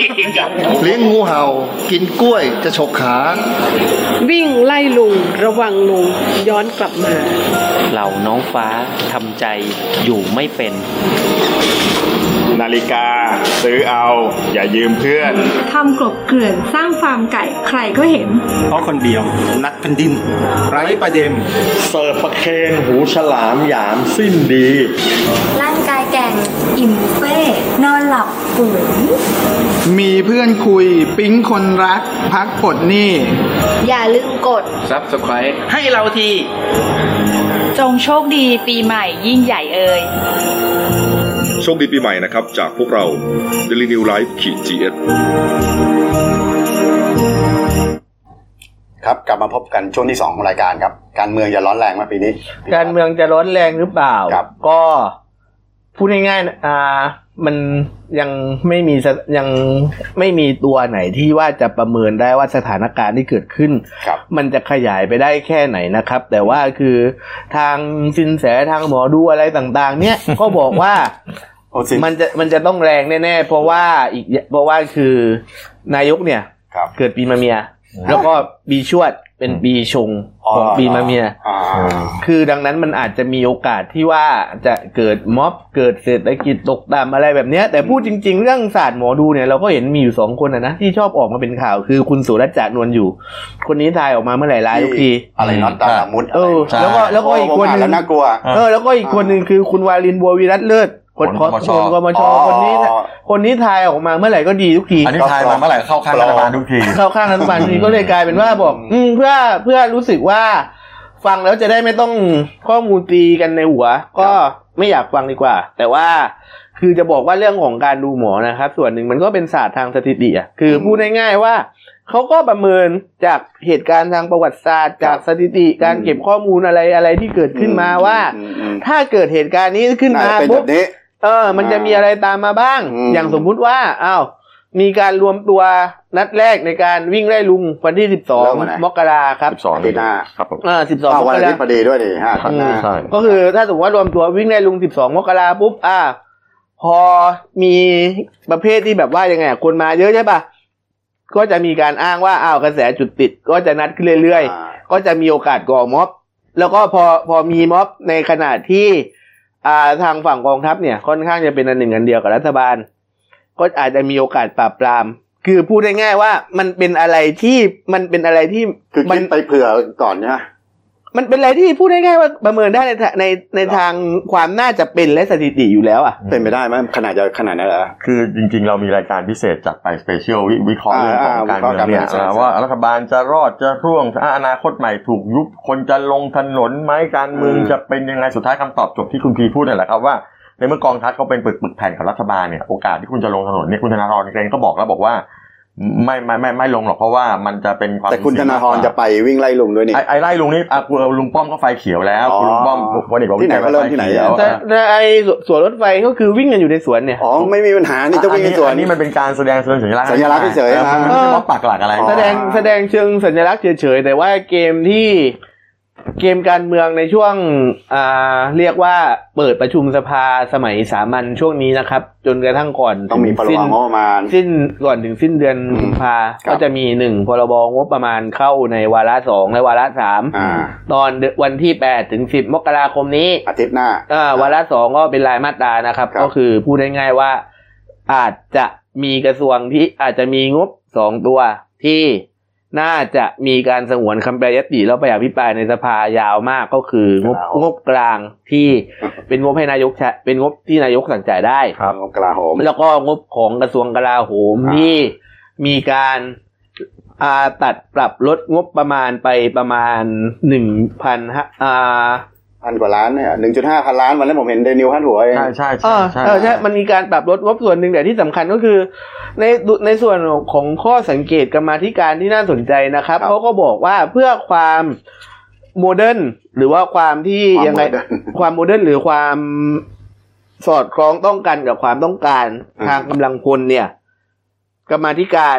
เลี้ยงงูเห่า กินกล้วยจะฉกขา วิ่งไล่ลุง ระวังลุง ย้อนกลับมา เหล่าน้องฟ้าทำใจอยู่ไม่เป็น นาฬิกา ซื้อเอา อย่ายืมเพื่อนทำกลบเกลื่อนสร้างฟาร์มไก่ใครก็เห็น เพราะคนเดียว นักแผ่นดิน ไร้ประเด็นเสิร์ฟประเคนหูฉลามหยามสิ้นดีร่างกายแก่ง อิ่มเฟ่นอนหลับปุ๋ยมีเพื่อนคุย ปิ๊งคนรัก พักปลดหนี้ อย่าลืมกด Subscribe ให้เราที จงโชคดีปีใหม่ยิ่งใหญ่เอ่ยโชคดีปีใหม่นะครับ จากพวกเรา d e l i n e w l i v e ขีด GS ครับกลับมาพบกันช่วงที่สองของรายการครับ การเมืองจะร้อนแรงไหมปีนี้ การเมืองจะร้อนแรงหรือเปล่าครับก็ พูดง่ายๆนะอ่ามันยังไม่มีสยังไม่มีตัวไหนที่ว่าจะประเมินได้ว่าสถานการณ์ที่เกิดขึ้นครับมันจะขยายไปได้แค่ไหนนะครับ แต่ว่าคือทางสินแสทางหมอดูอะไรต่าง ๆ เนี่ยก็บอกว่าโอ้สิมันจะมันจะต้องแรงแน่ๆเพราะว่าอีกเพราะว่าคือนายกเนี่ยครับเกิดปีมะเมีย แล้วก็ปีชวด เป็นปีชงของปีมะเมียอ่าคือดังนั้นมันอาจจะมีโอกาสที่ว่าจะเกิดม็อบเกิดเศรษฐกิจตกต่ำอะไรแบบเนี้ยแต่พูดจริง ๆ เรื่องศาสตร์หมอดูเนี่ยเราก็เห็นมีอยู่สองคนนะนะที่ชอบออกมาเป็นข่าวคือคุณสุรจักรนวลอยู่ คนนี้ทายออกมาเมื่อไหร่ร้ายทุกทีอะไรน็อตตาลามุดเออแล้วก็แล้วก็อีกคนผมหอ่านึ่งแล้วน่ากลัวเออแล้วก็อีกคนหนึ่งคือคุณวาลินบัววิรัตเลิศ คนผลกมชคนกมชอ๋อคนนี้ คนนี้ทายออกมาเมื่อไหร่ก็ดีทุกทีอันนี้ทายมาเมื่อไหร่เข้าข้างรัฐบาลทุกทีเข้าข้างรัฐบาลทีก็เลยกลายเป็นว่าบอก อืมเพื่อเพื่อรู้สึกว่า ฟังแล้วจะได้ไม่ต้องข้อมูลตีกันในหัว ก็ไม่อยากฟังดีกว่า แต่ว่าคือจะบอกว่าเรื่องของการดูหมอนะครับ ส่วนหนึ่งมันก็เป็นศาสตร์ทางสถิติอะคือพูดง่ายๆว่าเขาก็ประเมินจากเหตุการณ์ทางประวัติศาสตร์ จากสถิติการเก็บข้อมูลอะไรอะไรที่เกิดขึ้นมาว่าอืมอืมถ้าเกิดเหตุการณ์นี้ขึ้นน่ามาจะเป็นปุ๊แบบบนี้ เออ มันจะมีอะไรตามมาบ้างอืมอย่างสมมุติว่าอ้าวมีการรวมตัวนัดแรกในการวิ่งไล่ลุงวันที่สิบสองเริ่มวันไหนมกราครับสองอาทิตย์หน้าครับผมอ่าสิบสองอ้าวมวันกอาราทิตย์พอดีด้วยนี่ห้าข้างหน้าใช่ก็คือถ้าสมมติว่ารวมตัววิ่งไล่ลุงสิบสองมกราปุ๊บอ่า พอมีประเภทที่แบบว่ายังไงอะคนมาเยอะใช่ปะก็จะมีการอ้างว่าอ้าวกระแสจุดติด ก็จะนัดขึ้นเรื่อยๆอ่าก็จะมีโอกาสก่อม็อบ แล้วก็พอพอมีม็อบในขณะที่อ่า ทางฝั่งกองทัพเนี่ยค่อนข้างจะเป็นอันหนึ่งอันเดียวกับรัฐบาล ก็อาจจะมีโอกาสปราบปราม คือพูดง่ายๆว่ามันเป็นอะไรที่มันเป็นอะไรที่คือคิดไปเผื่อก่อนเนี่ย มันเป็นอะไรที่พูดง่ายๆว่าประเมินได้ในทางในในทางความน่าจะเป็นและสถิติอยู่แล้วอะเป็นไปได้ไหมขนาดจะขนาดนั้นเหรอคือจริงๆ เรามีรายการพิเศษจัดไปสเปเชียลวิเคราะห์เรื่องของอ่าการเมืองวิเคราะห์การเมืเนี่อยงใช่อ่าใช่ว่ารัฐบาลจะรอดจะร่วงอ่าอนาคตใหม่ถูกยุบคนจะลงถนนไหมการเมืองอืมจะเป็นยังไงสุดท้ายคำตอบจบที่คุณพีพูดนั่นแหละครับว่าในเมื่อกองทัพเขาเป็นปึกปึกแผ่นกับรัฐบาลเนี่ยโอกาสที่คุณจะลงถนนเนี่ยคุณธนาธรเองก็บอกแล้วบอกว่า ไม่ไม่ไม่ไม่ลงหรอกเพราะว่ามันจะเป็นความแต่คุณธนาธรจะไปวิ่งไล่ลุงด้วยนี่ไอ้ไอ้ไล่ลุงนี่อะคุณลุงป้อมก็ไฟเขียวแล้วอ๋อคุณลุงป้อมวันนี้บอกที่ไหนเขาเริ่มที่ไหนฟขียวแต่แต่ไอสวนรถไฟก็คือวิ่งกันอยู่ในสวนเนี่ยอ๋อไม่มีปัญหานี่จะวิ่งในสวนอันนี้มันเป็นการแสดงสัญลักษณ์สัญลักษณ์เฉยๆออนะมันไม่ใช่ว่าปักหลักอะไรอ๋อแสดงแสดงเชิงสัญลักษณ์เฉยๆแต่ว่าเกมที่ เกมการเมืองในช่วงอ่าเรียกว่าเปิดประชุมสภาสมัยสามัญช่วงนี้นะครับ จนกระทั่งก่อนต้องมีพรบสิ้นงบประมาณ สิ้นก่อนถึงสิ้นเดือนอืมกุมภาครับก็จะมีหนึ่งพรบงบประมาณเข้าในวาระสองและวาระสามอ่าตอนเดือนวันที่แปดถึงสิบมกราคมนี้อาทิตย์หน้าอ่าวาระสองก็เป็นรายมาตรานะครับครับ ก็คือพูดง่ายๆว่าอาจจะมีกระทรวงที่อาจจะมีงบสองตัวที่ น่าจะมีการสงวนคำแปรยติแล้วไปอภิปรายในสภายาวมากก็คืองบงบกลางที่เป็นงบให้นายกใช้เป็นงบที่นายกสั่งจ่ายได้ครับงบกลาโหมแล้วก็งบของกระทรวงกลาโหมอ่าที่มีการอ่าตัดปรับลดงบประมาณไปประมาณหนึ่งพันอ่า พันกว่าล้านเนี่ยหนึ่งจุดห้าพันล้านวันนั้นผมเห็นเดนิวพันหัวเองใช่ใช่เอใช่อใช่เออใช่ มันมีการปรับลดงบส่วนหนึ่งแต่ที่สำคัญก็คือ ในในส่วนของข้อสังเกตกรรมาธิการที่น่าสนใจนะครับครับเขาก็บอกว่าเพื่อความ modern หรือว่าความที่ความยังไง modern ความ modern หรือความสอดคล้องต้องกันกับความต้องการอืมทางกำลังพลเนี่ยกรรมาธิการ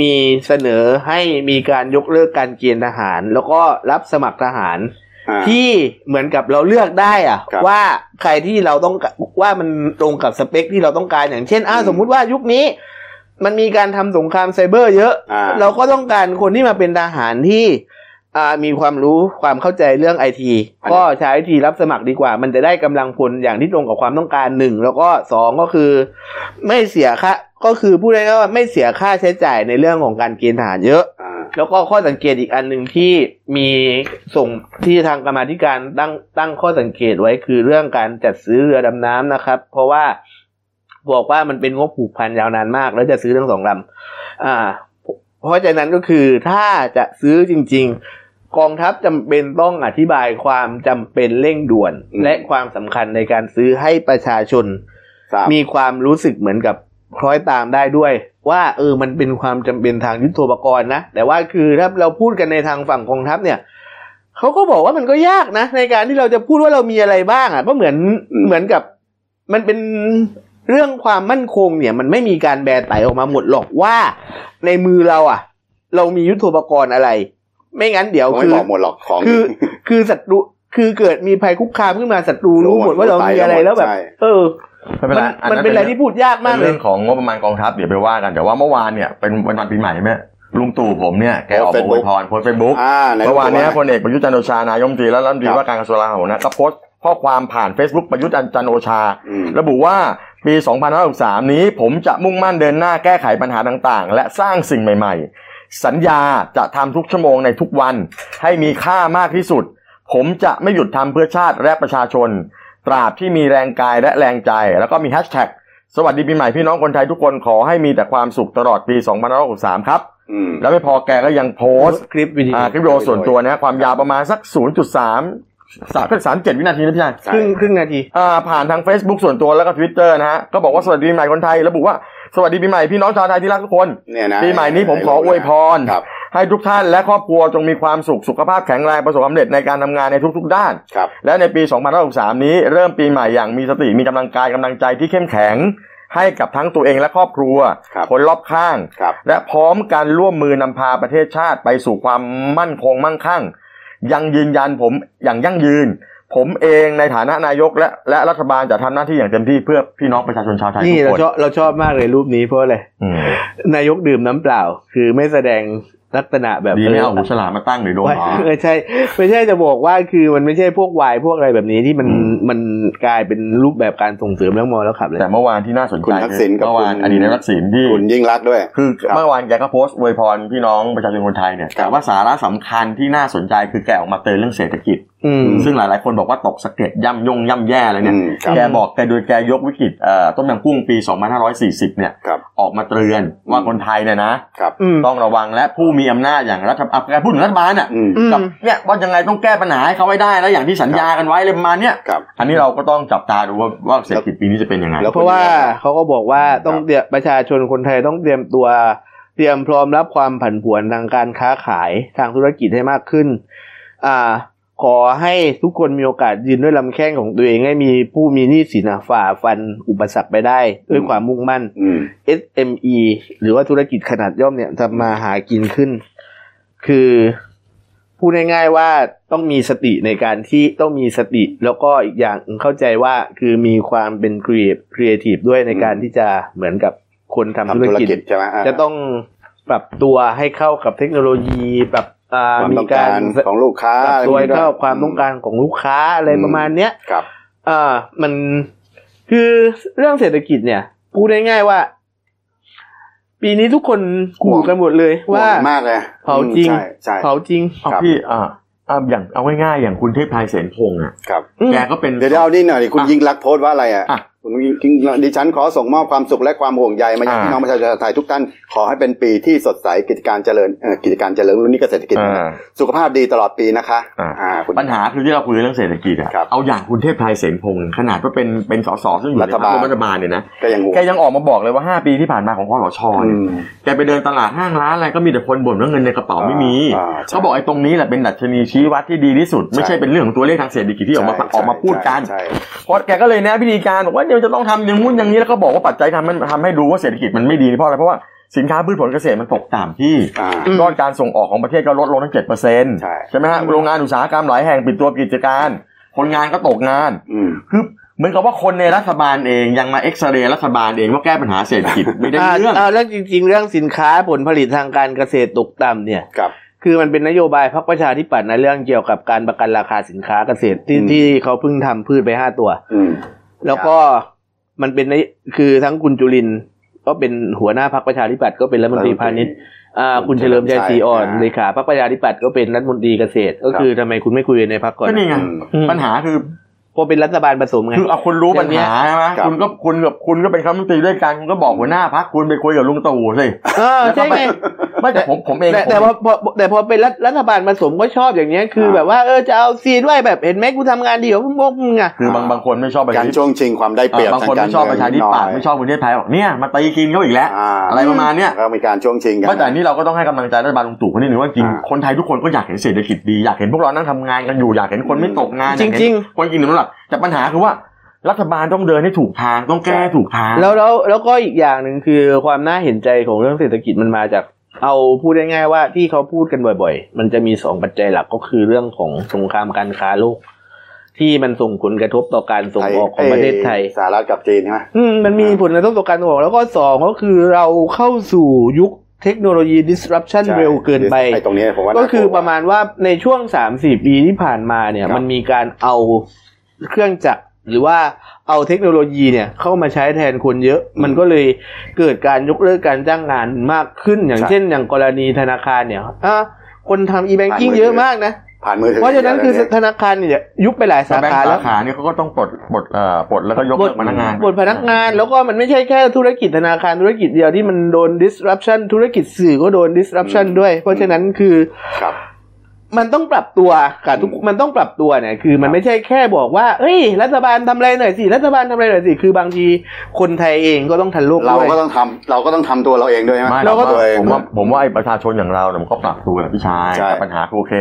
มีเสนอให้มีการยกเลิกการเกณฑ์ทหาร แล้วก็รับสมัครทหารอ่า ที่เหมือนกับเราเลือกได้อะครับว่าใครที่เราต้องกว่ามันตรงกับสเปคที่เราต้องการอย่างเช่นอ้าวอืมสมมุติว่ายุคนี้ มันมีการทำสงครามไซเบอร์เยอะอ่าเราก็ต้องการคนที่มาเป็นทหารที่อ่ามีความรู้ความเข้าใจเรื่องไอทีก็ใช้ไอทีรับสมัครดีกว่า มันจะได้กำลังพลอย่างที่ตรงกับความต้องการหนึ่งแล้วก็สองก็คือ ไม่เสียค่าก็คือพูดง่ายๆว่าไม่เสียค่าใช้จ่ายในเรื่องของการเกณฑ์ทหารเยอะอ่า แล้วก็ข้อสังเกตอีกอันหนึ่งที่มีส่งที่ทางกรรมาธิการตั้งตั้งข้อสังเกตไว้คือเรื่องการจัดซื้อเรือดำน้ำนะครับ เพราะว่าบอกว่ามันเป็นงบผูกพันยาวนานมาก แล้วจะซื้อทั้งสองลำอ่า เพราะฉะนั้นก็คือถ้าจะซื้อจริง ๆ กองทัพจำเป็นต้องอธิบายความจำเป็นเร่งด่วนอืมและความสำคัญในการซื้อให้ประชาชนทราบมีความรู้สึกเหมือนกับ คล้อยตามได้ด้วย ว่าเออมันเป็นความจำเป็นทางยุทโธปกรณ์นะ แต่ว่าคือถ้าเราพูดกันในทางฝั่งกองทัพเนี่ยเขาก็บอกว่ามันก็ยากนะ ในการที่เราจะพูดว่าเรามีอะไรบ้างอะก็เหมือนอืมเหมือนกับมันเป็นเรื่องความมั่นคงเนี่ยมันไม่มีการแบร์ไตออกมาหมดหรอกว่า ในมือเราอะ เรามียุทโธปกรณ์อะไร ไม่งั้นเดี๋ยวไม่คือบอกหมดหรอกของคือคือศัตรูคือเกิดมีภัยคุกคามขึ้นมาศัตรูรู้หมดว่าเรามีอะไรแล้วแบบใช่เออ ไม่เป็นไรมันมันเป็นอะไรที่พูดยากมากเป็นเลเรื่ยองของงบประมาณกองทัพเดี๋ยวไปว่ากันแต่ว่าเมื่อวานเนี่ยเป็นวันวันปีใหม่ใช่ไหมลุงตู่ผมเนี่ยแกออกมาอวยพรโพสเฟซบุ๊กอ่าไหเมื่อวานเนี้ยว่าพลเอกประยุทธ์จันทร์โอชานายกรัฐมนตรีและรัฐมนตรีครับว่าการกระทรวงกลาโหมนะก็โพสต์ข้อความผ่าน Facebook ประยุทธ์จันทร์โอชาอืมระบุว่าปี 2563 นี้ผมจะมุ่งมั่นเดินหน้าแก้ไขปัญหาต่างๆ และสร้างสิ่งใหม่ ๆ สัญญาจะทำทุกชั่วโมงในทุกวัน ให้มีค่ามากที่สุด ผมจะไม่หยุดทำเพื่อชาติและประชาชน ตราบที่มีแรงกายและแรงใจ แล้วก็มีแฮชแท็กสวัสดีปีใหม่พี่น้องคนไทยทุกคนขอให้มีแต่ความสุขตลอดปี2563ครับอืมแล้วไม่พอแกก็ยังโพสต์คลิปวิดีโออ่าคลิปวิดีโอส่วนตัวนะความยาวประมาณสัก 0.3สามสามเจ็ดวินาทีนะพี่ชายครึ่งครึ่งนาทีอ่าผ่านทาง Facebook ส่วนตัวแล้วก็ Twitter นะฮะ ก็บอกว่าสวัสดีปีใหม่คนไทย ระบุว่าสวัสดีปีใหม่พี่น้องชาวไทยที่รักทุกคนเนี่ยนะปีใหม่นี้ผมขออวยพรครับ ให้ทุกท่านและครอบครัวจงมีความสุขสุขภาพแข็งแรงประสบความสำเร็จในการทำงานในทุกๆด้าน ครับ และในปี 2563 นี้เริ่มปีใหม่อย่างมีสติมีกำลังกายกำลังใจที่เข้มแข็ง ให้กับทั้งตัวเองและครอบครัวครับคนรอบข้าง ครับ และพร้อมการร่วมมือนำพาประเทศชาติไปสู่ความมั่นคงมั่งคั่ง ยังยืนยันผมอย่างยั่งยืน ผมเองในฐานะนายกและและรัฐบาลจะทำหน้าที่อย่างเต็มที่เพื่อพี่น้องประชาชนชาวไทยนี่ทุเรากคนชอบเราชอบมากเลยรูปนี้เพราะอะไรอืม นายกดื่มน้ำเปล่า คือไม่แสดง ลักษณะแบบดีไม่เอาหูฉลามมาตั้งหรือโดนไม่หมาไม่ใช่ ไม่ใช่จะบอกว่าคือมันไม่ใช่พวกวายพวกอะไรแบบนี้ที่มันอืมมันกลายเป็นรูปแบบการส่งเสริมแล้วมอแล้วขับเลยแต่เมื่อวานที่น่าสนใจคุณทักษิณกับเมื่อวานคุณอดีตนายกทักษิณที่คุณยิ่งรักษณ์ด้วย คือครับเมื่อวานแกก็โพสต์อวยพรพี่น้องประชาชนคนไทยเนี่ยครับแต่ว่าสาระสำคัญที่น่าสนใจคือแกออกมาเตือนเรื่องเศรษฐกิจอืม ซึ่งหลายๆคนบอกว่าตกสะเก็ดย่ำยงย่ำแย่เลยเนี่ยอืมครับแกบอกแกโดยแกยกวิกฤตเอ่อต้มยำกุ้งปี 2540 เนี่ยครับออกมาเตือนว่าคนไทยเนี่ยนะครับอืมต้องระวังและผู้มีอำนาจอย่างรัฐบาลแกพูดถึงรัฐบาลอะอืมอืมกับเนี่ยว่ายังไงต้องแก้ปัญหาให้เขาให้ได้แล้วอย่างที่สัญญากันไว้เลยประมาณเนี้ยครับอันนี้เราก็ต้องจับตาดูว่าว่าเศรษฐกิจปีนี้จะเป็นยังไงแล้วเพราะว่าเขาก็บอกว่าต้องเตรียมประชาชนคนไทยต้องเตรียมตัวเตรียมพร้อมรับความผันผวนทางการค้าขายทางธุรกิจให้มากขึ้น อ่า ขอให้ทุกคนมีโอกาสยืนด้วยลำแข้งของตัวเองให้มีผู้มีหนี้สินอะฝ่าฟันอุปสรรคไปได้ ด้วยความมุ่งมั่นอืม SME หรือว่าธุรกิจขนาดย่อมเนี่ยจะมาหากินขึ้น คือพูดง่ายๆว่าต้องมีสติในการที่ต้องมีสติ แล้วก็อีกอย่างเข้าใจว่าคือมีความเป็น create creative ด้วยในการที่จะเหมือนกับคนทำธุรกิจทำธุรกิจใช่ไหมอ่าจะต้องปรับตัวให้เข้ากับเทคโนโลยีปรับอ่า ความมีต้องกาการรของลูกค้าปรับตัวให้เข้าอะไรความต้องการของลูกค้าอะไรอืมประมาณเนี้ยครับอ่ามันคือเรื่องเศรษฐกิจเนี่ยพูดง่ายๆว่า ปีนี้ทุกคนขู่กันหมดเลย ว่าห่งมากเลยเผาจริงใช่ใช่เผาจริงเอาครับพี่อ่าอ่าอย่างเอาง่ายๆอย่างคุณเทพไทยเสนพงษ์อะครับแกก็เป็นเดี๋ยวเดี๋ยวเอานี่หน่อยดิคุณอะยิ่งรักษณ์โพสต์ว่าอะไรอะอะ คุณยิ่งดิฉันขอส่งมอบความสุขและความห่วงใยมายังอ่าพี่น้องประชาชนชาวไทยทุกท่านขอให้เป็นปีที่สดใสกิจการเจริญเอ่อกิจการเจริญรุ่นนี้ก็เศรษฐกิจนะอ่าสุขภาพดีตลอดปีนะคะอ่าอ่าคุณปัญหาคือที่เราคุยเรื่องเศรษฐกิจอะครับเอาอย่างคุณเทพไทยเสนพงษ์ขนาดว่าเป็นเป็นสสซึ่งอยู่ในรัฐบาลพรรครัฐบาลเนี่ยนะก็ยังห่วงแกยังออกมาบอกเลยว่า 5 ปีที่ผ่านมาของคอสชอืเนี่ยมแกไปเดินตลาดห้างร้านอะไรก็มีแต่คนบ่นว่าเงินในกระเป๋าไม่มีอ่าใช่เขาบอกไอ้ตรงนี้แหละเป็นดัชนีชี้วัดที่ดีที่สุด ไม่ใช่เป็นเรื่องของตัวเลขทางเศรษฐกิจที่ออกมาใช่ออกมาพูดกันใช่ใช่เพราะแกก็เลยแนะวิธีการบอกว่าเดี๋ยวจะต้องทำอย่างงู้นอย่างนี้แล้วก็บอกว่าปัจจัยทำมันทำให้ดูว่าเศรษฐกิจมันไม่ดีเพราะอะไรเพราะว่าสินค้าพืชผลเกษตรมันตกต่ำที่อ่ายอดการส่งออกของประเทศก็ลดลงทั้งเจ็ดเปอร์เซ็นต์ใช่ใช่ไหมฮะโรงงานอุตสาหกรรมหลายแห่งปิดตัวกิจการ คนงานก็ตกงานอืมคือเหมือนกับว่าคนในรัฐบาลเองยังมาเอ็กซเรย์รัฐบาลเองว่าแก้ปัญหาเศรษฐกิจไม่ได้อ่าเรื่องอ่าแล้วจริง ๆ เรื่องสินค้าผลผลิตทางการเกษตรตกต่ำเนี่ยครับคือมันเป็นนโยบายพรรคประชาธิปัตย์ในเรื่องเกี่ยวกับการประกันราคาสินค้าเกษตรที่อืมที่เขาเพิ่งทำพืชไปห้าตัวอืม แล้วก็มันเป็นนโยคือทั้งคุณจุลินทร์ก็เป็นหัวหน้าพรรคประชาธิปัตย์ก็เป็นรัฐมนตรีพาณิชย์อ่าคุณเฉลิมชัยศรีอ่อนอ่าเลขาพรรคประชาธิปัตย์ก็เป็นรัฐมนตรีเกษตร ก็คือทำไมคุณไม่คุยในพรรคก่อนก็นี่ไงอืมปัญหาคือเพราะเป็นรัฐบาลผสมไงคือเอาคุณรู้ปัญหาใช่ไหมครับคุณก็คุณกับคุณก็เป็นคณะรัฐมนตรีด้วยกันคุณก็บอกหัวหน้าพักคุณไปคุยกับลุงตู่สิเออใช่ไงไม่แต่ผมผมเองแต่ผมแต่พอพอแต่พอเป็นรัฐรัฐบาลผสมก็ชอบอย่างเงี้ยคืออ่าแบบว่าเออจะเอาซีด้วยแบบเห็นไหมกูทำงานดีกว่าพวกมึงอะคือบางบางคนไม่ชอบประกาชารธิปัตย์ช่วงชิงความได้เปรียบอ่าบางทางคนการไม่ชอบประชาธิปัตย์เมืองไม่ชอบประเทศไทยบอกเนี่ยมาตีกินเขาอีกแล้วอ่าอะไรประมาณเนี้ยก็มีการช่วงชิงกันไม่แต่อันนี่เราก็ต้องให้กำลังใจรัฐบาลลุงตู่คนนี้หนึ่งว่าจริงอ่าคนไทยทุกคนก็อยากเห็นเศรษฐกิจดีอยากเห็นพวกเรานั่งทำงานกันอยู่อยากเห็นคนไม่ตกงานอยากเห็นจริงคนกินหนุนหลับแต่ปัญหาคือว่ารัฐบาลต้องเดินให้ถูกทางต้องแก้ให้ถูกทางแล้วแล้วแล้วก็อีกอย่างหนึ่งคือความน่าเห็นใจของเรื่องเศรษฐกิจมันมาจาก เอาพูดง่ายๆว่าที่เขาพูดกันบ่อย ๆ มันจะมีสองปัจจัยหลักก็คือเรื่องของสงครามการค้าโลก ที่มันส่งผลกระทบต่อการส่งออกของประเทศไทยสหรัฐกับจีนใช่ไหมอืมมันมีผลกระทบต่อการส่งออกแล้วก็สองก็คือเราเข้าสู่ยุคเทคโนโลยี disruption ใช่เร็วเกินไปไอ้ตรงนี้ผมว่าก็น่ากลัวคือประมาณว่าในช่วงสามสี่ปีที่ผ่านมาเนี่ยครับมันมีการเอา เครื่องจักรหรือว่าเอาเทคโนโลยีเนี่ยเข้ามาใช้แทนคนเยอะ มันก็เลยเกิดการยกเลิกการจ้างงานมากขึ้นอย่างเช่น อย่างกรณีธนาคารเนี่ยอะคนทำ e-banking เยอะมากนะผ่านมือถือเพราะฉะนั้นคือธนาคารเนี่ยยุบไปหลายสาแบงขาค์แล้สาวขาเนี่ยเขาก็ต้องปลดปลดเอ่อปลดแล้วก็ยกเลิกพนักงานบทพนักงานแล้วก็มันไม่ใช่แค่ธุรกิจธนาคารธุรกิจเดียวที่มันโดน disruption ธุรกิจสื่อก็โดน disruption ด้วย เพราะฉะนั้นคือครับ มันต้องปรับตัวกับทุกมันต้องปรับตัวเนี่ยคือ มันไม่ใช่แค่บอกว่าเอ้ย รัฐบาลทำอะไรหน่อยสิรัฐบาลทำอะไรหน่อยสิคือบางทีคนไทยเองก็ต้องทันโลกเราด้วย ก็ต้องทำเราก็ต้องทำตัวเราเองด้วยใช่ไหมไม่เราก็ ตัวเอง ผมว่าผมว่าไอ้ประชาชนอย่างเราเนี่ยมันก็ปรับตัวแหละพี่ชายใช่ แต่ปัญหาคือโอเค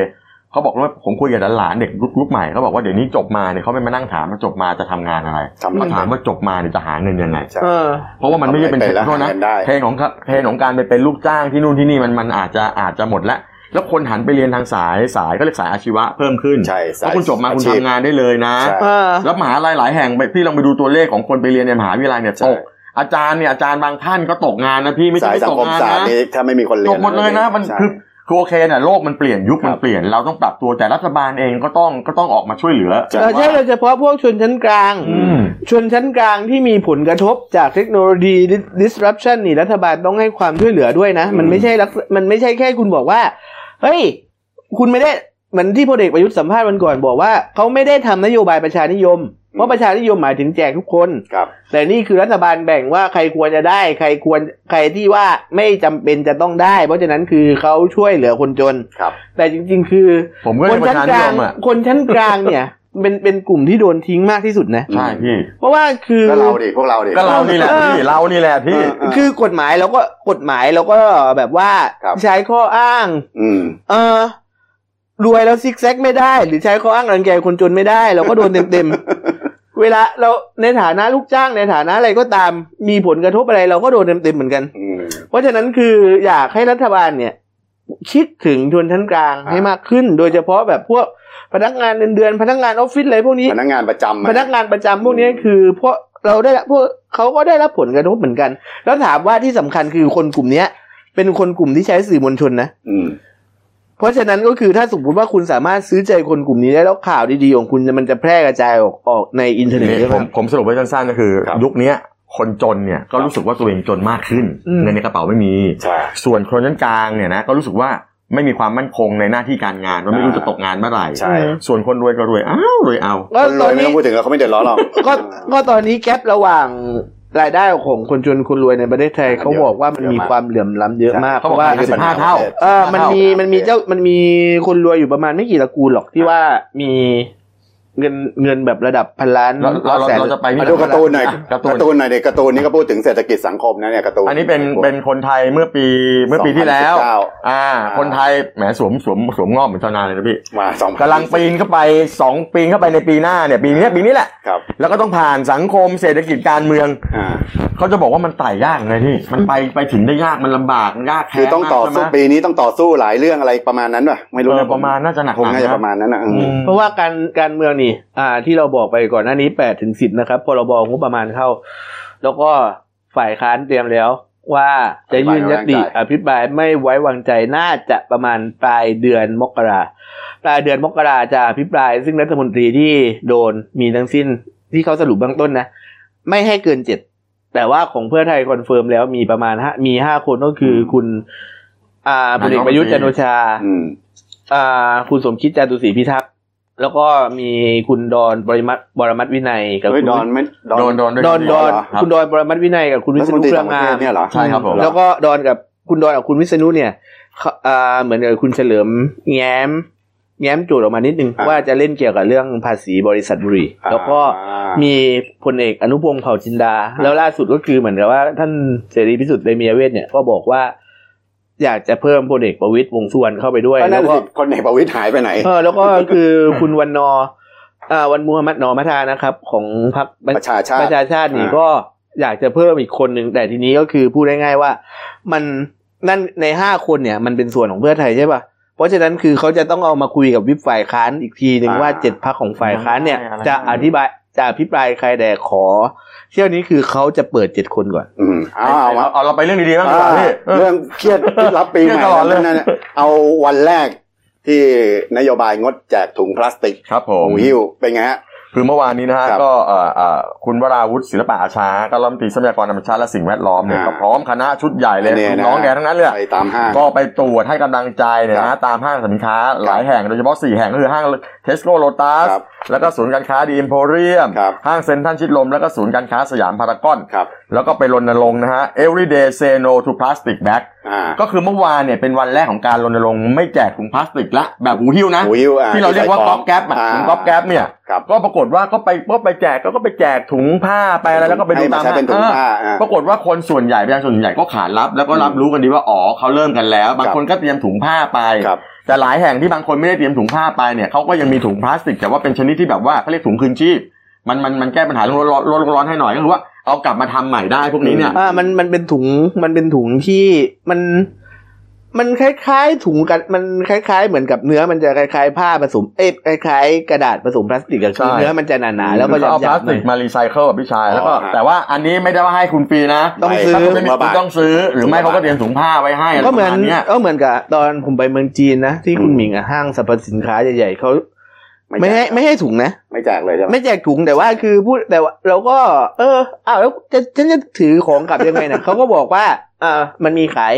เขาบอกว่าผมคุยกับหลานๆเด็กยุคใหม่เขาบอกว่าเดี๋ยวนี้จบมาเนี่ยเขาไม่มานั่งถามว่าจบมาจะทำงานอะไรทำอะไรเขาถามว่าจบมาเนี่ยจะหาเงินยังไงใช่เออ เพราะว่ามันไม่ใช่เป็นทำอะไรไปแล้วโทษนะหาเงินได้เทรนของเทรนของการไปเป็นลูกจ้างที่นู่นที่นี่มันมันอาจจะอาจจะหมดแล้ว แล้วคนหันไปเรียนทางสายสายก็เรียกสายอาชีวะเพิ่มขึ้นใช่เพราะคุณจบมาคุณทำงานได้เลยนะใช่เออแล้วมหาลัยหลายแห่งไปพี่ลองไปดูตัวเลขของคนไปเรียนในมหาวิทยาลัยเนี่ยใช่ตกอาจารย์เนี่ยอาจารย์บางท่านก็ตกงานนะพี่ไม่ใช่สายไม่สังตกคมงานศาสตร์นะนี่ถ้าไม่มีคนเรียนจบหมดเลยนะมันใช่คือคือโอเคเนี่ยโลกมันเปลี่ยนยุคมันเปลี่ยนเราต้องปรับตัวแต่รัฐบาลเองก็ต้องก็ต้องออกมาช่วยเหลือใช่เออใช่โดยเฉพาะพวกชนชั้นกลางอืมชนชั้นกลางที่มีผลกระทบจากเทคโนโลยี disruption นี่รัฐบาลต้องให้ความช่วยเหลือด้วยนะ มันไม่ใช่ลักษมันไม่ใช่แค่คุณบอกว่า เฮ้ย คุณไม่ได้เหมือนที่พลเอกประยุทธ์สัมภาษณ์วันก่อนบอกว่าเขาไม่ได้ทำนโยบายประชานิยมเพราะประชานิยมหมายถึงแจกทุกคนครับ แต่นี่คือรัฐบาลแบ่งว่าใครควรจะได้ ใครควรใครที่ว่าไม่จำเป็นจะต้องได้ เพราะฉะนั้นคือเขาช่วยเหลือคนจนครับ แต่จริง ๆ คือผมก็คเป็นนปชั้ระนชากนิลายงมอะคนชั้นกลางเนี่ย เป็นเป็นกลุ่มที่โดนทิ้งมากที่สุดนะใช่พี่เพราะว่าคือก็เราดิพวกเราดิก็เรานี่แหละพี่เรานี่แหละพี่เออเออคือกฎหมายเราก็กฎหมายเราก็แบบว่าครับใช้ข้ออ้าง อืมเออรวยแล้วซิกแซกไม่ได้ หรือใช้ข้ออ้างรังแกคนจนไม่ได้ เราก็โดนเต็มๆ เวลาเราในฐานะลูกจ้างในฐานะอะไรก็ตามมีผลกระทบอะไร เราก็โดนเต็มๆเหมือนกันอืมเพราะฉะนั้นคืออยากให้รัฐบาลเนี่ย คิดถึงชนชั้นกลางอ่าให้มากขึ้น โดยเฉพาะแบบพวกพนักงานเงินเดือนพนักงานออฟฟิศอะไรพวกนี้พนักงานประจำอะพนักงานประจำพวกนี้คือพวกเราได้รับพวกเขาก็ได้รับผลกระทบเหมือนกัน แล้วถามว่าที่สำคัญคือคนกลุ่มเนี้ย เป็นคนกลุ่มที่ใช้สื่อมวลชนนะอืมเพราะฉะนั้นก็คือถ้าสมมติว่าคุณสามารถซื้อใจคนกลุ่มนี้ได้แล้วข่าวดีๆของคุณมันจะแพร่กระจายออกออกในอินเทอร์เน็ตนี่ใช่ไหผมมผมสรุปไว้สั้นๆก็คือครับยุคเนี้ย คนจนเนี่ยก็รู้สึกว่าตัวเองจนมากขึ้นอืมเงินในกระเป๋าไม่มีใช่ส่วนคนชั้นกลางเนี่ยนะก็รู้สึกว่าไม่มีความมั่นคงในหน้าที่การงานว่าไม่รู้จะตกงานเมื่อไหร่ใช่ส่วนคนรวยก็รวยอ้าวรวยเอาก็คนรตอวยนไม่นี้ต้องพูดถึงแล้วเขาไม่เดือดร้อนหรอกก็ก็ตอนนี้แกลระหว่างรายได้ของคนจนคนรวยในประเทศไทยเขาบอกว่ามันมีความเหลื่อมล้ำเยอะมากเขาเพบอกราะว่าว่าสิบห้าเท่าเออมันมีมันมีเจ้ามันมีคนรวยอยู่ประมาณไม่กี่ตระกูลหรอกที่ว่ามี เงินเงินแบบระดับพันล้านเราเราแสนเราจะไปมาดูการ์ตูนหน่อยการ์ตูนการ์ตูนหน่อยเด็กการ์ตูนนี่ก็พูดถึงเศรษฐกิจสังคมนะเนี่ยการ์ตูนอันนี้เป็นเป็นคนไทยเมื่อปีเมื่อปีที่แล้ว2019อ่า คนไทยแหมสวมสวมสวมงอบเหมือนชาวนาเลยนะพี่มาสองกำลังปีนเข้าไปสองปีนเข้าไปในปีหน้าเนี่ยปีนี้ปีนี้แหละครับแล้วก็ต้องผ่านสังคมเศรษฐกิจการเมืองอ่าเขาจะบอกว่ามันไต่ยากไงพี่มันไปไปถึงได้ยากมันลำบากมันยากคือต้องต่อสู้ใช่ไหมปีนี้ต้องต่อสู้หลายเรื่องอะไรประมาณนั้นป่ะไม่รู้เออนะประมาณน่าจะหนักคงน่าจะๆประมาณนั้นนะอืมอืมเพราะว่าการการเมืองนี่อ่า ที่เราบอกไปก่อนหน้านี้แปดถึงสิบนะครับพรบงบประมาณเข้า แล้วก็ฝ่ายค้านเตรียมแล้วว่าจะยื่นยติอภิปรายไม่ไว้วางใจน่าจะประมาณปลายเดือนมกราปลายเดือนมกราจะอภิปราย ซึ่งรัฐมนตรีที่โดนมีทั้งสิ้นที่เขาสรุปเบื้องต้นนะ ไม่ให้เกินเจ็ดแต่ว่าของเพื่อไทย confirm แล้วมีประมาณห้ามีห้าคนก็คือคุณ อ่าพลเอกประยุทธ์จันทร์โอชาอืมอ่า คุณสมคิดจาตุศรีพิทักษ์ แล้วก็มีคุณดอนบริมัตบรมัตวินัยกับเฮ้ยคุณดอนไม่โดนโดนด้วยดอนดอนเหรอคุณดอนปรมัตถ์วินัยกับคุณวิษณุเครืองามรัฐมนตรีต่างประเทศเนี่ยเหรอใช่ครับผมแล้วก็ดอนกับคุณดอนกับคุณวิษณุเนี่ยเขาอ่าเหมือนกับคุณเฉลิมแง้ม แง้มโจทย์ออกมานิดนึงอ่าว่าจะเล่นเกี่ยวกับเรื่องภาษีบริษัทบุหรีอ่าแล้วก็มีพลเอกอนุพงศ์เผ่าจินดา แล้วล่าสุดก็คือเหมือนกับว่าท่านเสรีพิสุทธิ์เตมียเวทเนี่ยก็บอกว่า อยากจะเพิ่มพลเอกประวิตยวงษ์สุวรรณเข้าไปด้วยก็นั่แล้นวก็สิคนเอกประวิตยหายไปไหนเออแล้วก็คือคุณวันนอร์อ่าวันมูฮัมหมัดนอมัทานะครับ ของพรรคประชาชาติประชาชาตินี่อ่าก็อยากจะเพิ่มอีกคนหนึ่งแต่ทีนี้ก็คือพูดง่ายๆว่า มันนั่นในห้าคนเนี่ย มันเป็นส่วนของเพื่อไทยใช่ป่ะเพราะฉะนั้นคือเขาจะต้องเอามาคุยกับวิปฝ่ายค้านอีกทีหนึ่งอ่าว่าเจ็ดพักของฝ่ายค้านเนี่ยอะไรจะอธิบาย จะอภิปรายใครแต่ขอ เที่ยวนี้คือเขาจะเปิดเจ็ดคนก่อนอืมเอาเอาเอาเอาเราไปเรื่องดีๆบ้างดีกว่าพี่เออเรื่องเครียดรับปีใหม่เครียดตลอดเลย นั่นน่ะเอาวันแรกที่นโยบายงดแจกถุงพลาสติกครับผมหูหิ้วเป็นไงฮะ คือเมื่อวานนี้นะฮะครับก็เอ่อเอ่อคุณวราวุฒิศิลปะอาชาก็รัฐมนตรีทรัพยากรธรรมชาติและสิ่งแวดล้อมเนี่ยอ่าก็พร้อมคณะชุดใหญ่เลยเนี่ยนะน้องแกทั้งนั้นเลยไปตามห้างก็ไปตรวจให้กำลังใจเนี่ยนะครับตามห้างสรรพสินค้าหลายแห่งโดยเฉพาะ 4 แห่งก็คือห้างเทสโก้โลตัสครับแล้วก็ศูนย์การค้าดิเอ็มโพเรียมครับห้างเซ็นทรัลชิดลม แล้วก็ศูนย์การค้าสยามพารากอนครับแล้วก็ไปรณรงค์นะฮะ everyday say no to plastic bag อ่าก็คือเมื่อวานเนี่ยเป็นวันแรกของการรณรงค์ไม่แจกถุงพลาสติกละแบบหูหิ้วนะหูหิ้วอ่าที่เราเรียกว่าที่ใส่ก๊อบแก๊ปอะอ่าถุงก๊อบแก๊ปเนี่ยครับก็ปรากฏว่าก็ไปก็ไปแจกก็ก็ไปแจกถุงผ้าไปอะไรแล้วก็ไปดูให้มาตามใช้เป็นถุงผ้าเอออ่าปรากฏว่าคนส่วนใหญ่ประชาชนส่วนใหญ่ก็ขานรับ แล้วก็รับรู้กันดีว่าอ๋อเขาเริ่มกันแล้ว บางคนก็เตรียมถุงผ้าไปครับแต่หลายแห่งที่บางคนไม่ได้เตรียมถุงผ้าไปเนี่ยเขาก็ยังมีถุงพลาสติกแต่ว่าเป็นชนิดที่แบบว่าเขาเรียกถุงคืนชีพมันมันมันแก้ปัญหาเรื่องร้อนร้อนร้อนให้หน่อยก็คือว่า เอากลับมาทำใหม่ได้พวกนี้เนี่ยอ่ามันมันเป็นถุงมันเป็นถุงที่มัน มันคล้ายๆถุงกันมันคล้ายๆ เหมือนกับเนื้อมันจะคล้ายๆ ผ้าผสมเอ๊ะคล้ายๆ กระดาษผสมพลาสติกอะคือใช่เนื้อมันจะหนาๆแล้วก็คือเอาหพยาลาบสๆหติน่กอยมารีไซเคิลกับพี่ชายแล้วก็อ๋อฮะแต่ว่าอันนี้ไม่ได้ว่าให้คุณฟรีนะต้องซื้อถ้าคุณไม่มีถุงละบาทคุณต้องซื้อ หรือไม่เขาก็เตรียมถุงผ้าไว้ให้อะไรก็ปเหมืระอนมาณเนี้ยก็เหมือนกับตอนผมไปเมืองจีนนะที่คุณหมิงอะห้างสรรพสินค้าใหญ่ๆเขา ไม่ให้ไม่ให้ถุงนะ ไม่แจกเลยใช่ไหมไม่แจกถุงแต่ว่าคือพูดแต่ว่าเราก็ เอออ้าวแล้วจะฉันจะถือของกลับยังไงนะเขาก็บอกว่าอ่ามันมีขาย